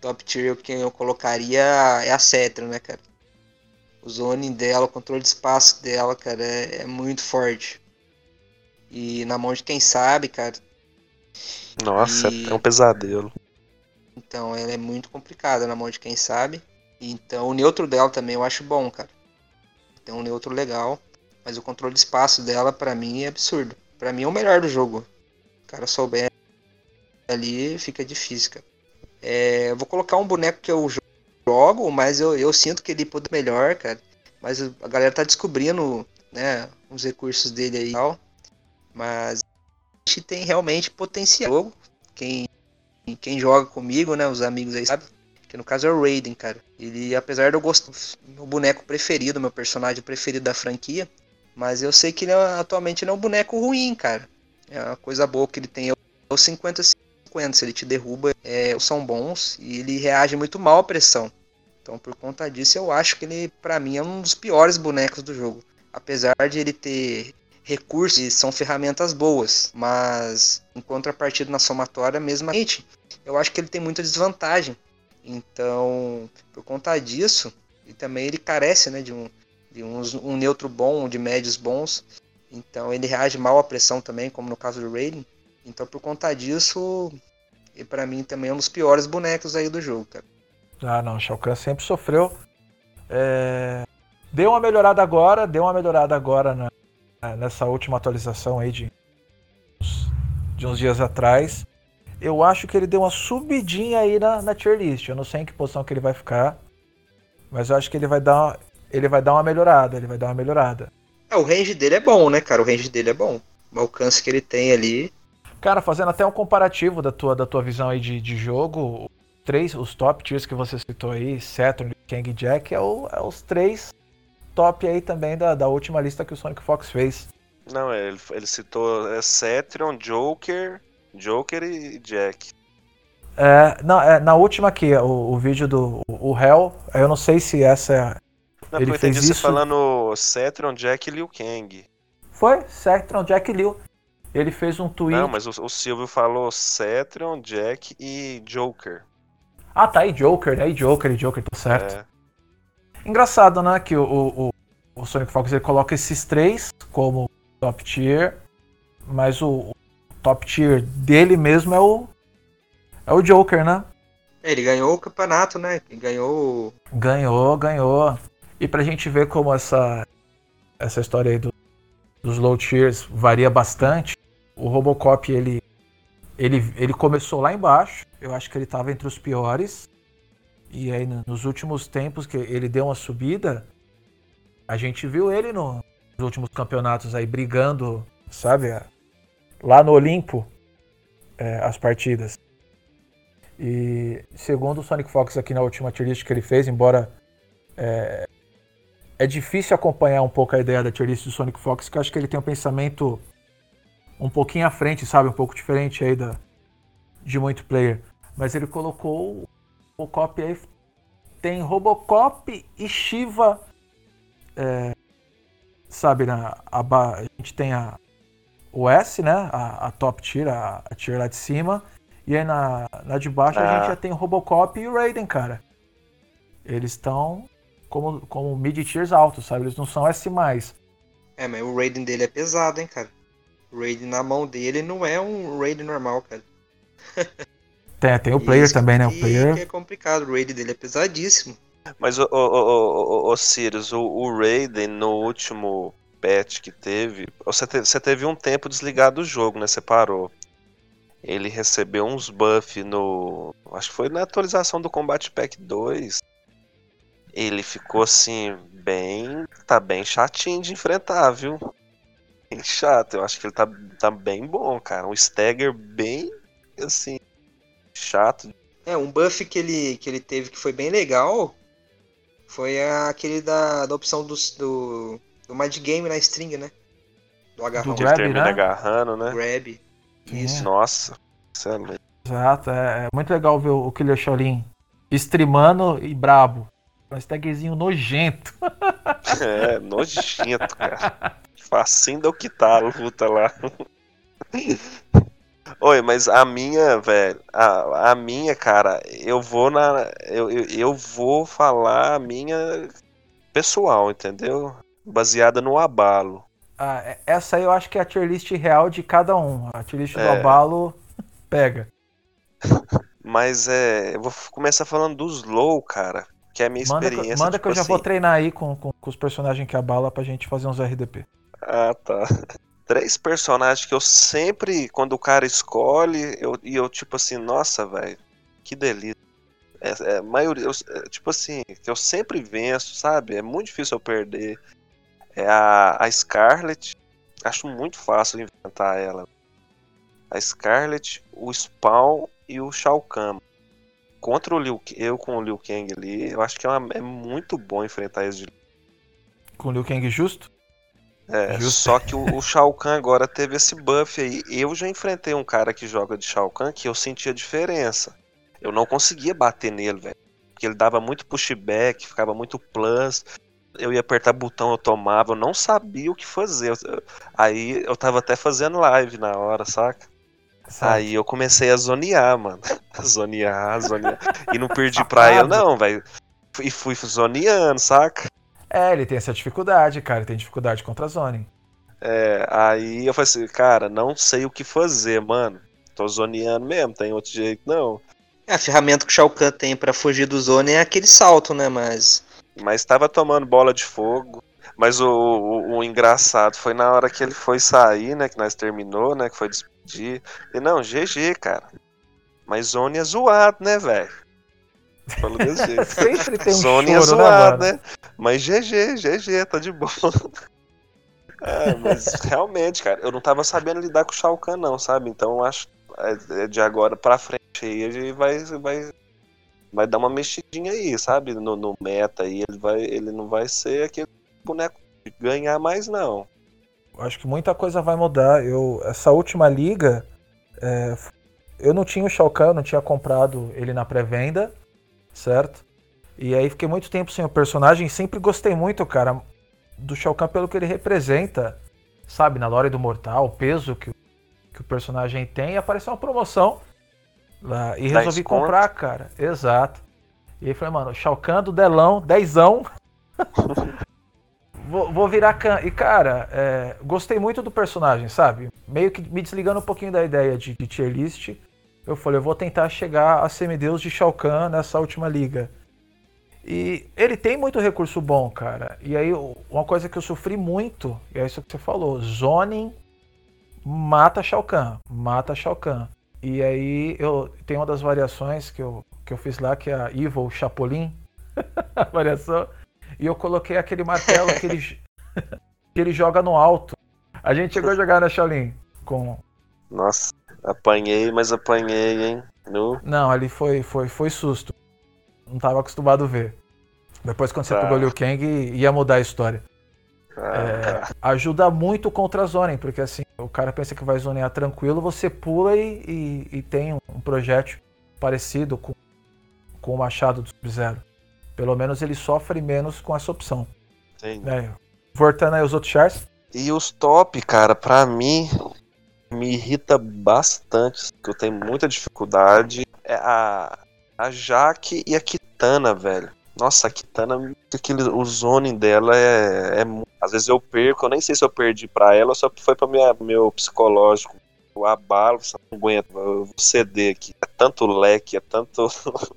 top tier quem eu colocaria é a Cetra, né, cara? O zoning dela, o controle de espaço dela, cara, é, é muito forte. E na mão de quem sabe, cara. Nossa, E- é um pesadelo. Então ela é muito complicada na mão de quem sabe. Então o neutro dela também eu acho bom, cara. Tem um neutro legal. Mas o controle de espaço dela, pra mim, é absurdo. Pra mim é o melhor do jogo. O cara souber ali, fica difícil, cara. É, vou colocar um boneco que eu jogo, mas eu, eu sinto que ele pode melhor, cara. Mas a galera tá descobrindo, né, os recursos dele aí e tal. Mas tem realmente potencial. Quem, quem joga comigo, né, os amigos aí sabem. Que no caso é o Raiden, cara. Ele, apesar de eu gostar, meu boneco preferido, meu personagem preferido da franquia. Mas eu sei que ele é- atualmente ele é um boneco ruim, cara. É uma coisa boa que ele tem é o 50-50. Se ele te derruba, é, são bons e ele reage muito mal à pressão. Então, por conta disso, eu acho que ele, para mim, é um dos piores bonecos do jogo. Apesar de ele ter recursos e são ferramentas boas, mas em contrapartida na somatória, mesmamente, eu acho que ele tem muita desvantagem. Então, por conta disso, e também ele carece né, de, um, de uns, um neutro bom, de médios bons. Então ele reage mal à pressão também, como no caso do Raiden. Então por conta disso, e para mim também é um dos piores bonecos aí do jogo, cara. Ah, não, Shao Kahn sempre sofreu. É... Deu uma melhorada agora, deu uma melhorada agora na, nessa última atualização aí de, de uns dias atrás. Eu acho que ele deu uma subidinha aí na, na tier list. Eu não sei em que posição que ele vai ficar. Mas eu acho que ele vai dar, ele vai dar uma melhorada, ele vai dar uma melhorada. É, o range dele é bom, né, cara? O range dele é bom. O alcance que ele tem ali. Cara, fazendo até um comparativo da tua, da tua visão aí de, de jogo, três, os top tiers que você citou aí, Saturn, Kang e Jack, é, o, é, os três top aí também da, da última lista que o Sonic Fox fez. Não, ele, ele citou é, Saturn, Joker, Joker e Jack. É, não, é, na última aqui, o, o vídeo do o Hell, eu não sei se essa é. Não, ele fez isso falando Cetron, Jack e Liu Kang. Foi, Cetron, Jack e Liu. Ele fez um tweet. Não, mas o, o Silvio falou Cetron, Jack e Joker. Ah, tá aí Joker, aí Joker e Joker, tá certo. É. Engraçado, né, que o, o, o, Sonic Fox ele coloca esses três como top tier, mas o, o top tier dele mesmo é o é o Joker, né? É, ele ganhou o campeonato, né? Ele ganhou. Ganhou, ganhou. E pra gente ver como essa, essa história aí do, dos low tiers varia bastante, o Robocop ele, ele, ele começou lá embaixo, eu acho que ele estava entre os piores. E aí nos últimos tempos que ele deu uma subida, a gente viu ele no, nos últimos campeonatos aí brigando, sabe? Lá no Olimpo, é, as partidas. E segundo o Sonic Fox aqui na última tier list que ele fez, embora é, é difícil acompanhar um pouco a ideia da tier list do Sonic Fox, que eu acho que ele tem um pensamento um pouquinho à frente, sabe? Um pouco diferente aí da, de muito player. Mas ele colocou Robocop aí. Tem Robocop e Shiva. É, sabe, na, a, a, gente tem a, o S, né? A, a top tier, a, a tier lá de cima. E aí na, na de baixo ah. a gente já tem o Robocop e o Raiden, cara. Eles estão como, como mid-tiers altos, sabe? Eles não são S+. É, mas o Raiden dele é pesado, hein, cara. O Raiden na mão dele não é um Raiden normal, cara. tem, tem o player também, né? O player... é complicado, o Raiden dele é pesadíssimo. Mas, o, o, o, o, o Sirius, o, o Raiden no último patch que teve, você teve, você teve um tempo desligado do jogo, né? Você parou ele recebeu uns buffs no. Acho que foi na atualização do Combat Pack 2. Ele ficou assim, bem. Tá bem chatinho de enfrentar, viu? Bem chato. Eu acho que ele tá, tá bem bom, cara. Um stagger bem. Assim. Chato. É, um buff que ele, que ele teve que foi bem legal. Foi aquele da, da opção do, do, do Mad Game na string, né? Do agarrão. Do grab, termina né? agarrando, né? Grab. Isso. Nossa, excelente. Exato, é, é, muito legal ver o Killer Shaolin streamando e brabo. Um tagzinho nojento. É, nojento, cara. Facinho do que tá a luta lá. Oi, mas a minha, velho, a, a minha, cara, eu vou na. Eu, eu, eu, vou falar a minha pessoal, entendeu? Baseada no abalo. Ah, é, essa aí eu acho que é a tier list real de cada um. A tier list é. do Abalo pega. Mas é. Eu vou começar falando dos low, cara. Que é a minha manda experiência. Que, manda tipo que eu já vou assim treinar aí com, com, com, os personagens que abala pra gente fazer uns RDP. Ah, tá. Três personagens que eu sempre, quando o cara escolhe, eu, e eu tipo assim, nossa, velho, que delícia. É, é, maioria, eu, é, tipo assim, que eu sempre venço, sabe? É muito difícil eu perder é a, a Scarlet. Acho muito fácil inventar ela. A Scarlet, o Spawn e o Shao Kahn. Contra o Liu, eu com o Liu Kang ali, eu acho que é, uma, é muito bom enfrentar eles de Com o Liu Kang justo? É, só que o, o Shao Kahn agora teve esse buff aí. Eu já enfrentei um cara que joga de Shao Kahn que eu sentia diferença. Eu não conseguia bater nele, velho. Porque ele dava muito pushback, ficava muito plus. Eu ia apertar botão, eu tomava, eu não sabia o que fazer. Aí eu tava até fazendo live na hora, saca? Aí eu comecei a zonear, mano. zonear, zonear. E não perdi pra ele, não, velho. E fui zoneando, saca? É, ele tem essa dificuldade, cara. Ele tem dificuldade contra a Zone. É, aí eu falei assim, cara, não sei o que fazer, mano. Tô zoneando mesmo, tem outro jeito não. É, a ferramenta que o Shao Kahn tem pra fugir do Zone é aquele salto, né? Mas. Mas tava tomando bola de fogo. Mas o, o, o engraçado foi na hora que ele foi sair, né? Que nós terminou, né? Que foi despedir. E não, GG, cara. Mas Zone é zoado, né, velho? Falou desse jeito. Sempre tem um Zone é zoado, né, né? Mas GG, GG, tá de boa. É, mas realmente, cara, eu não tava sabendo lidar com o Shao Kahn, não, sabe? Então acho é, é de agora pra frente aí a gente vai, vai, vai dar uma mexidinha aí, sabe? No, no meta aí, ele, vai, ele não vai ser aquele boneco de ganhar mais, não. Acho que muita coisa vai mudar. Eu, essa última liga, é, eu não tinha o Shao Kahn, eu não tinha comprado ele na pré-venda, certo? E aí fiquei muito tempo sem o personagem. Sempre gostei muito, cara, do Shao Kahn pelo que ele representa, sabe? Na lore do Mortal, o peso que, o- que o personagem tem. E apareceu uma promoção lá e resolvi comprar, cara. Exato. E aí falei, mano, Shao Kahn do Delão, dezão. Vou, vou virar Khan. E, cara, é, gostei muito do personagem, sabe? Meio que me desligando um pouquinho da ideia de, de tier list. Eu falei, eu vou tentar chegar a semideus de Shao Kahn nessa última liga. E ele tem muito recurso bom, cara. E aí, uma coisa que eu sofri muito, e é isso que você falou: Zoning mata Shao Kahn. Mata Shao Kahn. E aí, eu tem uma das variações que eu, que eu fiz lá, que é a Evil Chapolin. a variação. E eu coloquei aquele martelo que ele, que ele joga no alto. A gente chegou a jogar na Shaolin com. Nossa, apanhei, mas apanhei, hein? No... Não, ali foi, foi, foi susto. Não tava acostumado a ver. Depois, quando você Tá. pegou o Liu Kang, ia mudar a história. Ah, É, ajuda muito contra a zoning, porque assim, o cara pensa que vai zonear tranquilo, você pula e, e- e tem um, projétil parecido com, com o machado do Sub-Zero. Pelo menos ele sofre menos com essa opção. entendi. Né? Voltando aí os outros chars. E os top, cara, pra mim me irrita bastante, que eu tenho muita dificuldade, é a, a Jaque e a Kitana, velho. Nossa, a Kitana, aquele, o zoning dela é, é. Às vezes eu perco, eu nem sei se eu perdi pra ela ou se foi pra minha, meu psicológico. Eu abalo, você não aguenta, eu vou ceder aqui. É tanto leque, é tanto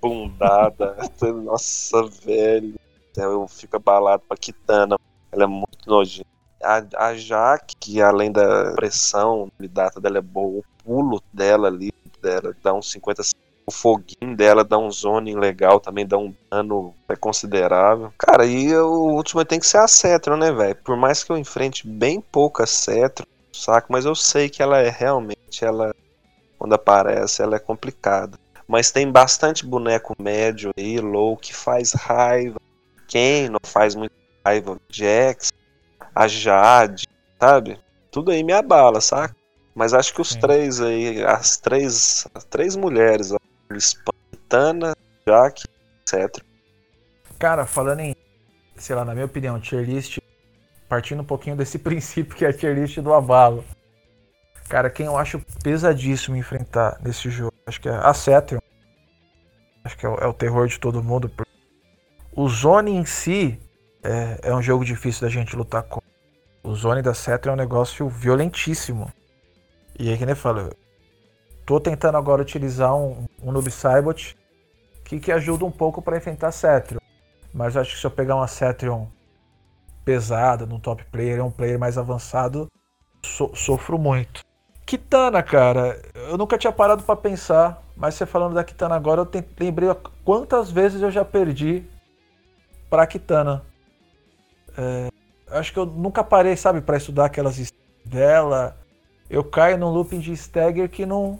bundada. Nossa, velho. Eu fico abalado pra Kitana. Ela é muito nojenta. A, a Jaque, que além da pressão, data dela é boa, o pulo dela ali, dela dá uns 50 o foguinho dela dá um zoning legal, também dá um dano é considerável. Cara, e o último tem que ser a Cetro, né, velho? Por mais que eu enfrente bem pouca Cetro, saco, mas eu sei que ela é realmente, ela quando aparece, ela é complicada. Mas tem bastante boneco médio aí, low, que faz raiva. Quem não faz muito raiva? Jax, a Jade, sabe? Tudo aí me abala, saca? Mas acho que os Sim. três aí, as três, as três mulheres, ó, Spantana, Jaque, etc. Cara, falando em, sei lá, na minha opinião, tier list, partindo um pouquinho desse princípio que é a tier list do abalo. Cara, quem eu acho pesadíssimo enfrentar nesse jogo, acho que é a Cetrion. Acho que é o, é o terror de todo mundo. O Zone em si é, é um jogo difícil da gente lutar com. O Zone da Cetrion é um negócio violentíssimo. E aí, que nem eu falo, eu tô tentando agora utilizar um, um Noob Saibot que, que ajuda um pouco para enfrentar Cetrion. Mas acho que se eu pegar uma Cetrion pesada, num top player, um player mais avançado, so- sofro muito. Kitana, cara, eu nunca tinha parado pra pensar, mas você falando da Kitana agora, eu lembrei quantas vezes eu já perdi pra Kitana. É, acho que eu nunca parei, sabe, pra estudar aquelas dela. Eu caio num looping de stagger que não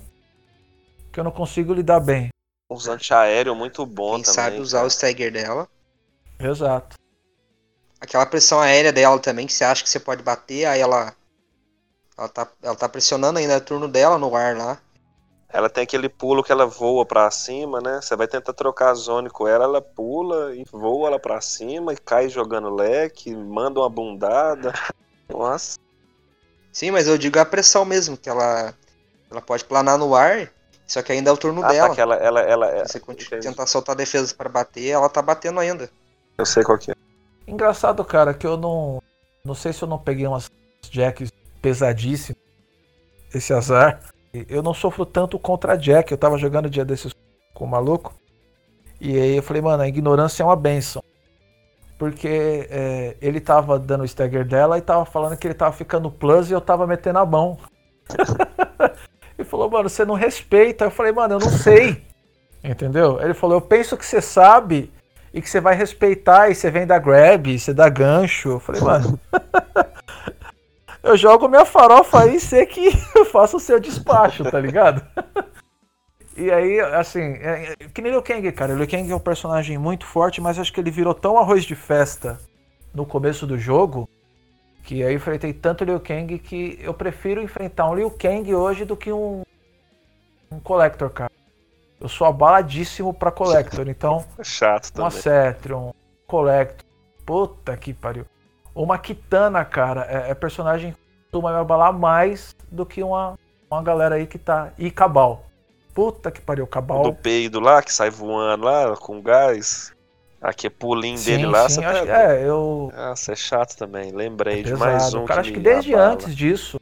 que eu não consigo lidar bem. Uns antiaéreo muito bom Quem também. sabe usar cara. o stagger dela. Exato. aquela pressão aérea dela também, que você acha que você pode bater, aí ela. Ela tá, ela tá pressionando ainda o turno dela no ar lá. Ela tem aquele pulo que ela voa pra cima, né? Você vai tentar trocar a zone com ela, ela pula e voa lá pra cima e cai jogando leque, manda uma bundada. Nossa. Sim, mas eu digo a pressão mesmo, que ela, ela pode planar no ar, só que ainda é o turno Ah, dela. tá, que ela, ela, ela, Se você continua- entendi. tentar soltar defesa para bater, ela tá batendo ainda. Eu sei qual que é. Engraçado, cara, que eu não. Não sei se eu não peguei umas jacks pesadíssimas. Esse azar. Eu não sofro tanto contra Jack. Eu tava jogando dia desses com o maluco. E aí eu falei, mano, a ignorância é uma benção. Porque é, ele tava dando o stagger dela e tava falando que ele tava ficando plus e eu tava metendo a mão. ele falou, mano, você não respeita. Eu falei, mano, eu não sei. Entendeu? Ele falou, eu penso que você sabe e que você vai respeitar e você vem dar grab, você dá gancho. Eu falei, mano. eu jogo minha farofa aí e sei que eu faço o seu despacho, tá ligado? E aí, assim, é, é, que nem Liu Kang, cara. Liu Kang é um personagem muito forte, mas acho que ele virou tão arroz de festa no começo do jogo que aí eu enfrentei tanto Liu Kang que eu prefiro enfrentar um Liu Kang hoje do que um, um Collector, cara. Eu sou abaladíssimo pra Collector, então É chato também. Cetrion, Collector. Puta que pariu. Uma Kitana, cara, é, é personagem que costuma me abalar mais do que uma, uma galera aí que tá. E Cabal. Puta que pariu, Cabal. do peido lá, que sai voando lá com gás. Aqui é pulinho dele lá, sim, você acho tá... é, eu. Nossa, é chato também. Lembrei de Pesado. mais um cara, que acho que desde abala. antes disso,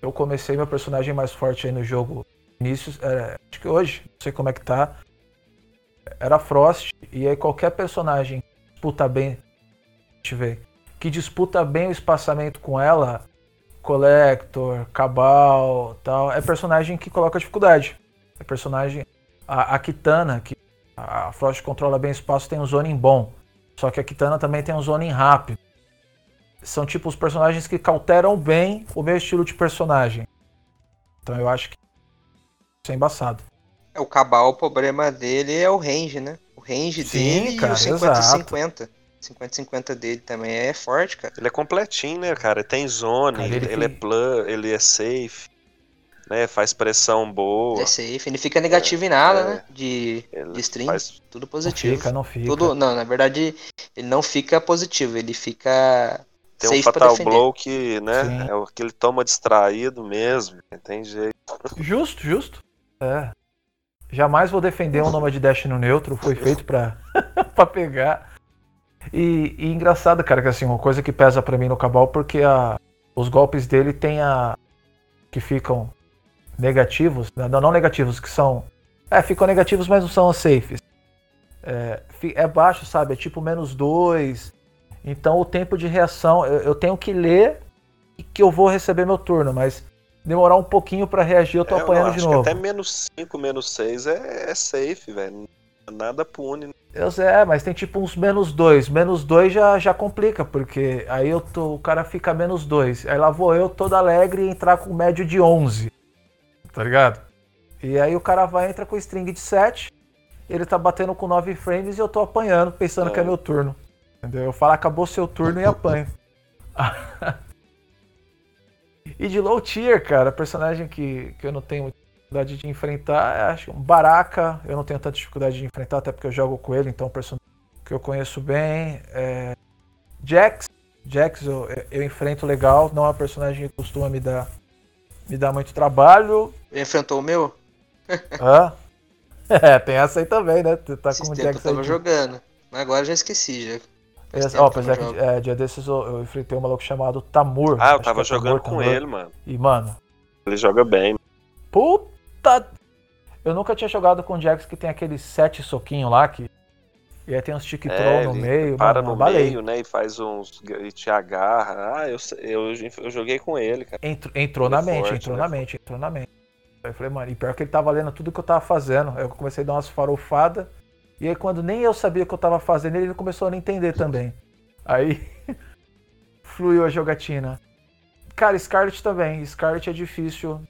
eu comecei meu personagem mais forte aí no jogo. Início, é, acho que hoje, não sei como é que tá. Era Frost. E aí qualquer personagem que disputa bem. Deixa eu ver. Que disputa bem o espaçamento com ela. Collector, Cabal, tal. É personagem que coloca dificuldade. É personagem. A, a Kitana, que a Frost controla bem o espaço, tem um zoning bom. Só que a Kitana também tem um zoning rápido são tipo os personagens que cauteram bem o meu estilo de personagem. Então eu acho que isso é embaçado. É, o Cabal, o problema dele é o range, né? O range Sim, dele cara, e o 50-50. 50-50 dele também é forte, cara. Ele é completinho, né, cara? Tem zone, Cara, ele, ele é tem- plug, ele é safe, né? Faz pressão boa. Ele é safe, ele fica negativo em nada, é. né? De, Ele de string, faz tudo Não positivo. fica, não fica. Tudo, não, na verdade, ele não fica positivo, ele fica Tem um safe Fatal. Blow que, né, Sim. é o que ele toma distraído mesmo, não tem jeito. Justo, justo. É. Jamais vou defender um Nomad Dash no neutro, foi feito pra, pra pegar. E, e engraçado, cara, que assim, uma coisa que pesa pra mim no Cabal, porque a, os golpes dele tem a. que ficam negativos, né, não, não negativos, que são. É, ficam negativos, mas não são safes. É, é baixo, sabe? É tipo menos dois. Então o tempo de reação, eu, eu tenho que ler que eu vou receber meu turno, mas demorar um pouquinho pra reagir, eu tô É, eu apanhando acho de que novo. até menos 5, menos 6 é, é safe, velho. Nada pune. né? Eu sei, é, mas tem tipo uns menos dois. Menos dois já, já complica, porque aí eu tô, o cara fica menos dois. Aí lá vou eu todo alegre e entrar com médio de 11. Tá ligado? E aí o cara vai entra com string de 7. Ele tá batendo com 9 frames e eu tô apanhando, pensando É. que é meu turno. Entendeu? Eu falo, acabou seu turno e apanho. e de low tier, cara, personagem que, que eu não tenho muita dificuldade de enfrentar, é, acho que um Baraka, eu não tenho tanta dificuldade de enfrentar, até porque eu jogo com ele, então é um personagem que eu conheço bem. É, Jax, Jax eu, eu enfrento legal, não é um personagem que costuma me dar, me dar muito trabalho. Ele enfrentou o meu? Hã? É, tem essa aí também, né? Tu tá Esses com o tempos eu Jax tava aí. jogando. Mas agora eu já esqueci, já. Esse- Ó, pois é que é, dia desses eu, eu enfrentei um maluco chamado Tamur. Ah, eu tava é jogando Tamur, com Tamur. ele, mano. E, mano, Ele joga bem. puta. Eu nunca tinha jogado com o Jax que tem aqueles sete soquinhos lá que. E aí tem uns tic É, no meio. para mano, no meio, né? E faz uns. e te agarra. Ah, eu, eu, eu joguei com ele, cara. Entrou, entrou Ele na é mente, forte, entrou né? na mente, entrou na mente. Aí eu falei, mano, e pior que ele tava lendo tudo que eu tava fazendo. Aí eu comecei a dar umas farofadas. E aí quando nem eu sabia o que eu tava fazendo, ele começou a não entender também. Aí fluiu a jogatina. Cara, Scarlet também. Scarlet é difícil.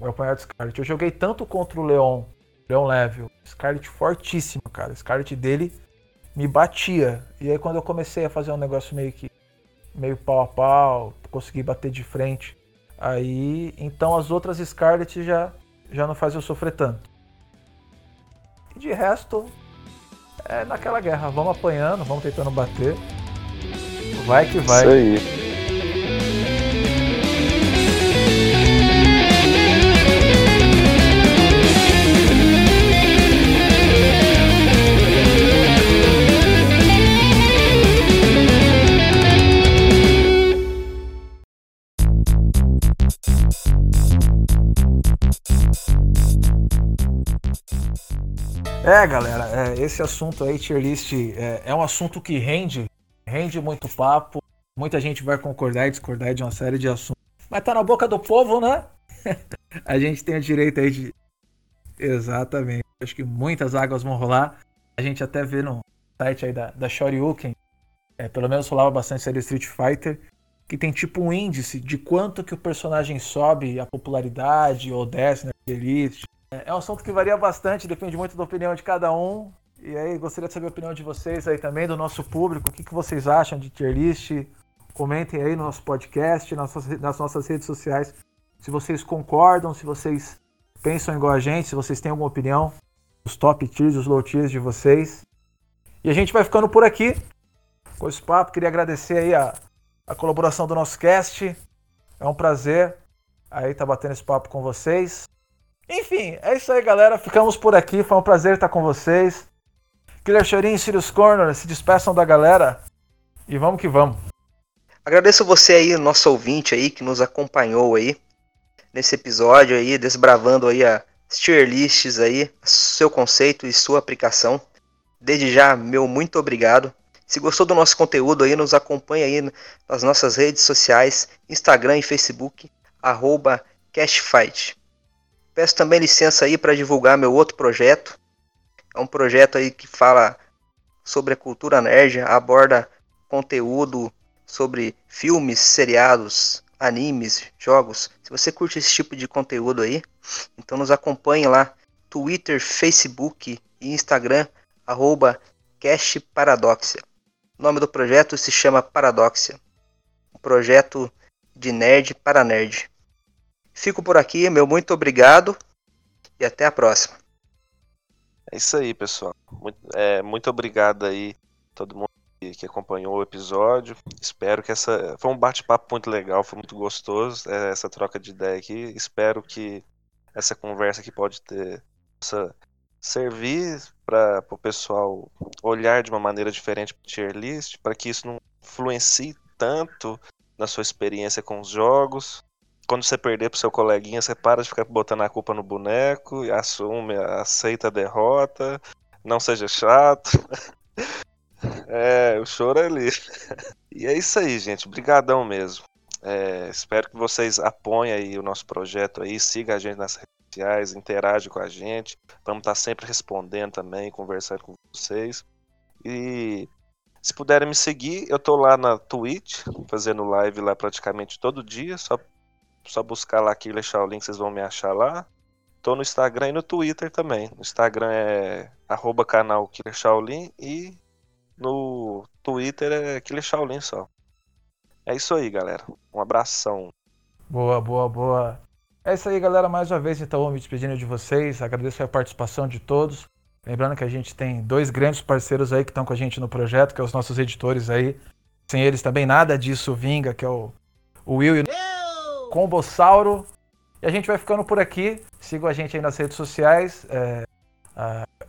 Eu apanhar de Scarlet. Eu joguei tanto contra o Leon, Leon Level. Scarlet fortíssimo, cara. Scarlet dele me batia. E aí quando eu comecei a fazer um negócio meio que meio pau a pau, consegui bater de frente, aí então as outras Scarlet já já não faz eu sofrer tanto. E de resto é naquela guerra, vamos apanhando, vamos tentando bater. Vai que vai. Isso aí. É, galera, é, esse assunto aí, tier list, é, é, um assunto que rende, rende muito papo. Muita gente vai concordar e discordar de uma série de assuntos. Mas tá na boca do povo, né? a gente tem o direito aí de. Exatamente. Acho que muitas águas vão rolar. A gente até vê no site aí da, da Shoryuken, é, pelo menos rolava bastante série Street Fighter, que tem tipo um índice de quanto que o personagem sobe a popularidade ou desce na tier list. É um assunto que varia bastante, depende muito da opinião de cada um. E aí, gostaria de saber a opinião de vocês aí também, do nosso público. O que, que vocês acham de tier list? Comentem aí no nosso podcast, nas nossas, nas nossas redes sociais, se vocês concordam, se vocês pensam igual a gente, se vocês têm alguma opinião, os top tiers, os low tiers de vocês. E a gente vai ficando por aqui com esse papo. Queria agradecer aí a, a colaboração do nosso cast. É um prazer aí estar tá batendo esse papo com vocês. Enfim, é isso aí, galera. Ficamos por aqui. Foi um prazer estar com vocês. Killer Chorinho e Sirius Corner se despeçam da galera. E vamos que vamos. Agradeço você aí, nosso ouvinte aí, que nos acompanhou aí nesse episódio aí, desbravando aí a tier lists aí, seu conceito e sua aplicação. Desde já, meu muito obrigado. Se gostou do nosso conteúdo aí, nos acompanhe aí nas nossas redes sociais, Instagram e Facebook, arroba Cashfight. Peço também licença aí para divulgar meu outro projeto. É um projeto aí que fala sobre a cultura nerd, aborda conteúdo sobre filmes, seriados, animes, jogos. Se você curte esse tipo de conteúdo aí, então nos acompanhe lá, Twitter, Facebook e Instagram, arroba Paradoxia. O nome do projeto se chama Paradoxia. Um projeto de nerd para nerd. Fico por aqui, meu muito obrigado e até a próxima. É isso aí, pessoal. Muito, é, muito obrigado aí todo mundo que acompanhou o episódio. Espero que essa foi um bate-papo muito legal, foi muito gostoso é, essa troca de ideia aqui. Espero que essa conversa aqui pode ter possa servir para o pessoal olhar de uma maneira diferente para o tier list, para que isso não influencie tanto na sua experiência com os jogos quando você perder pro seu coleguinha, você para de ficar botando a culpa no boneco assume, aceita a derrota, não seja chato. é, o choro é ali. e é isso aí, gente. Obrigadão mesmo. É, espero que vocês apoiem aí o nosso projeto aí, siga a gente nas redes sociais, interage com a gente. Vamos estar sempre respondendo também, conversando com vocês. E se puderem me seguir, eu tô lá na Twitch, fazendo live lá praticamente todo dia, só só buscar lá Killer Shaolin, vocês vão me achar lá. Tô no Instagram e no Twitter também. No Instagram é arroba canal Killer Shaolin e no Twitter é Killer Shaolin só. É isso aí, galera. Um abração. Boa, boa, boa. É isso aí, galera. Mais uma vez, então, me despedindo de vocês. Agradeço a participação de todos. Lembrando que a gente tem dois grandes parceiros aí que estão com a gente no projeto, que é os nossos editores aí. Sem eles também nada disso vinga, que é o, o Will e o... Combossauro. E a gente vai ficando por aqui. Sigam a gente aí nas redes sociais. É,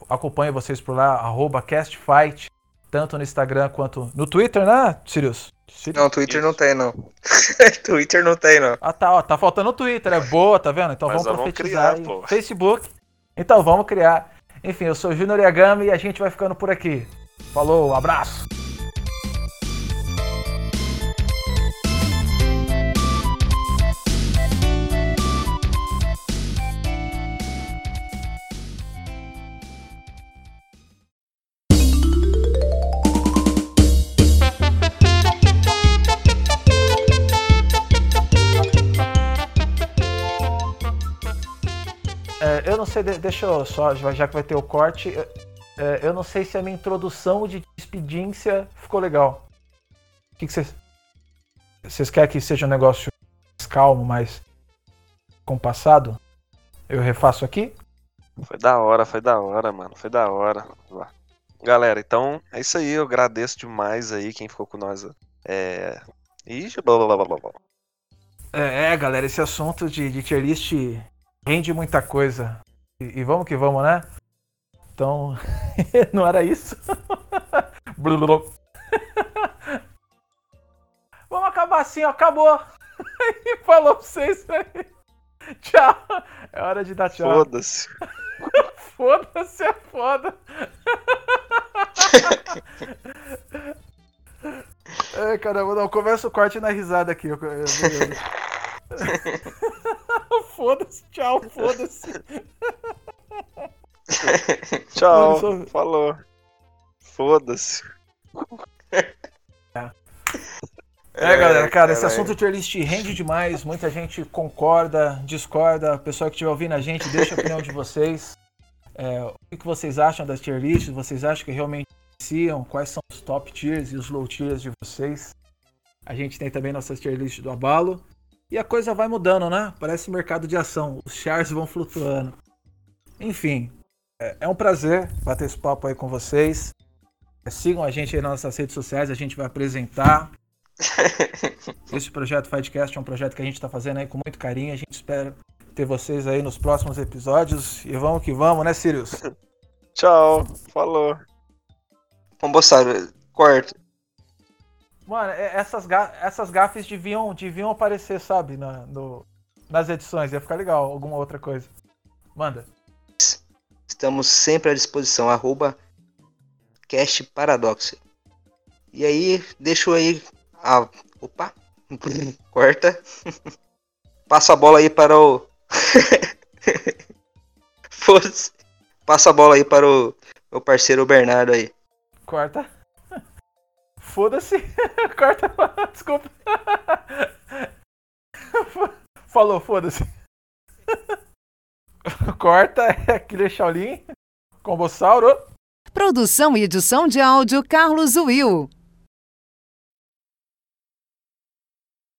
acompanho vocês por lá, arroba castfight, tanto no Instagram quanto no Twitter, né, Sirius? Sirius? Não, Twitter não tem, não. Twitter não tem, não. Ah, tá, ó, tá faltando o Twitter, é boa, tá vendo? Então Mas vamos profetizar criar, Facebook. Então vamos criar. Enfim, eu sou o Junior Yagami e a gente vai ficando por aqui. Falou, abraço! Sei, deixa eu só, já que vai ter o corte. é, eu não sei se a minha introdução de despedência ficou legal. O que vocês. Vocês querem que seja um negócio mais calmo, mais compassado? Eu refaço aqui? Foi da hora, foi da hora, mano. Foi da hora. Galera, então é isso aí. Eu agradeço demais aí quem ficou com nós. É. Ixi, blá blá blá blá blá. É, é, galera, esse assunto de, de tier list rende muita coisa. E, e vamos que vamos, né? Então, não era isso? vamos acabar assim, ó, acabou. Falou pra vocês aí. Tchau. É hora de dar tchau. Foda-se. Foda-se, é foda. Ai, caramba, não, começa o corte na risada aqui. foda-se, tchau, foda-se. tchau, só... falou. Foda-se. É. É, galera, cara, esse assunto tier list rende demais. Muita gente concorda, discorda. Pessoal que estiver ouvindo a gente, deixa a opinião de vocês. É, o que vocês acham das tier lists? Vocês acham que realmente influenciam? Quais são os top tiers e os low tiers de vocês? A gente tem também nossas tier lists do abalo. E a coisa vai mudando, né? Parece mercado de ação. Os shares vão flutuando. Enfim, é, é um prazer bater esse papo aí com vocês. É, sigam a gente aí nas nossas redes sociais, a gente vai apresentar. Esse projeto Fightcast é um projeto que a gente está fazendo aí com muito carinho. A gente espera ter vocês aí nos próximos episódios. E vamos que vamos, né, Sirius? Tchau, falou. Vamos Bossaro, corta. Mano, é, essas, ga essas gafes deviam, deviam aparecer, sabe, na, no, nas edições. Ia ficar legal, alguma outra coisa. Manda. Estamos sempre à disposição, arroba Cast Paradoxo. E aí, deixo aí a. Opa! Corta. Passa a bola aí para o. Passa a bola aí para o meu parceiro Bernardo aí. Corta. Foda-se. Corta. Desculpa. Falou, foda-se. Corta é aquele Shaolin. Combossauro. Produção e edição de áudio Carlos Will.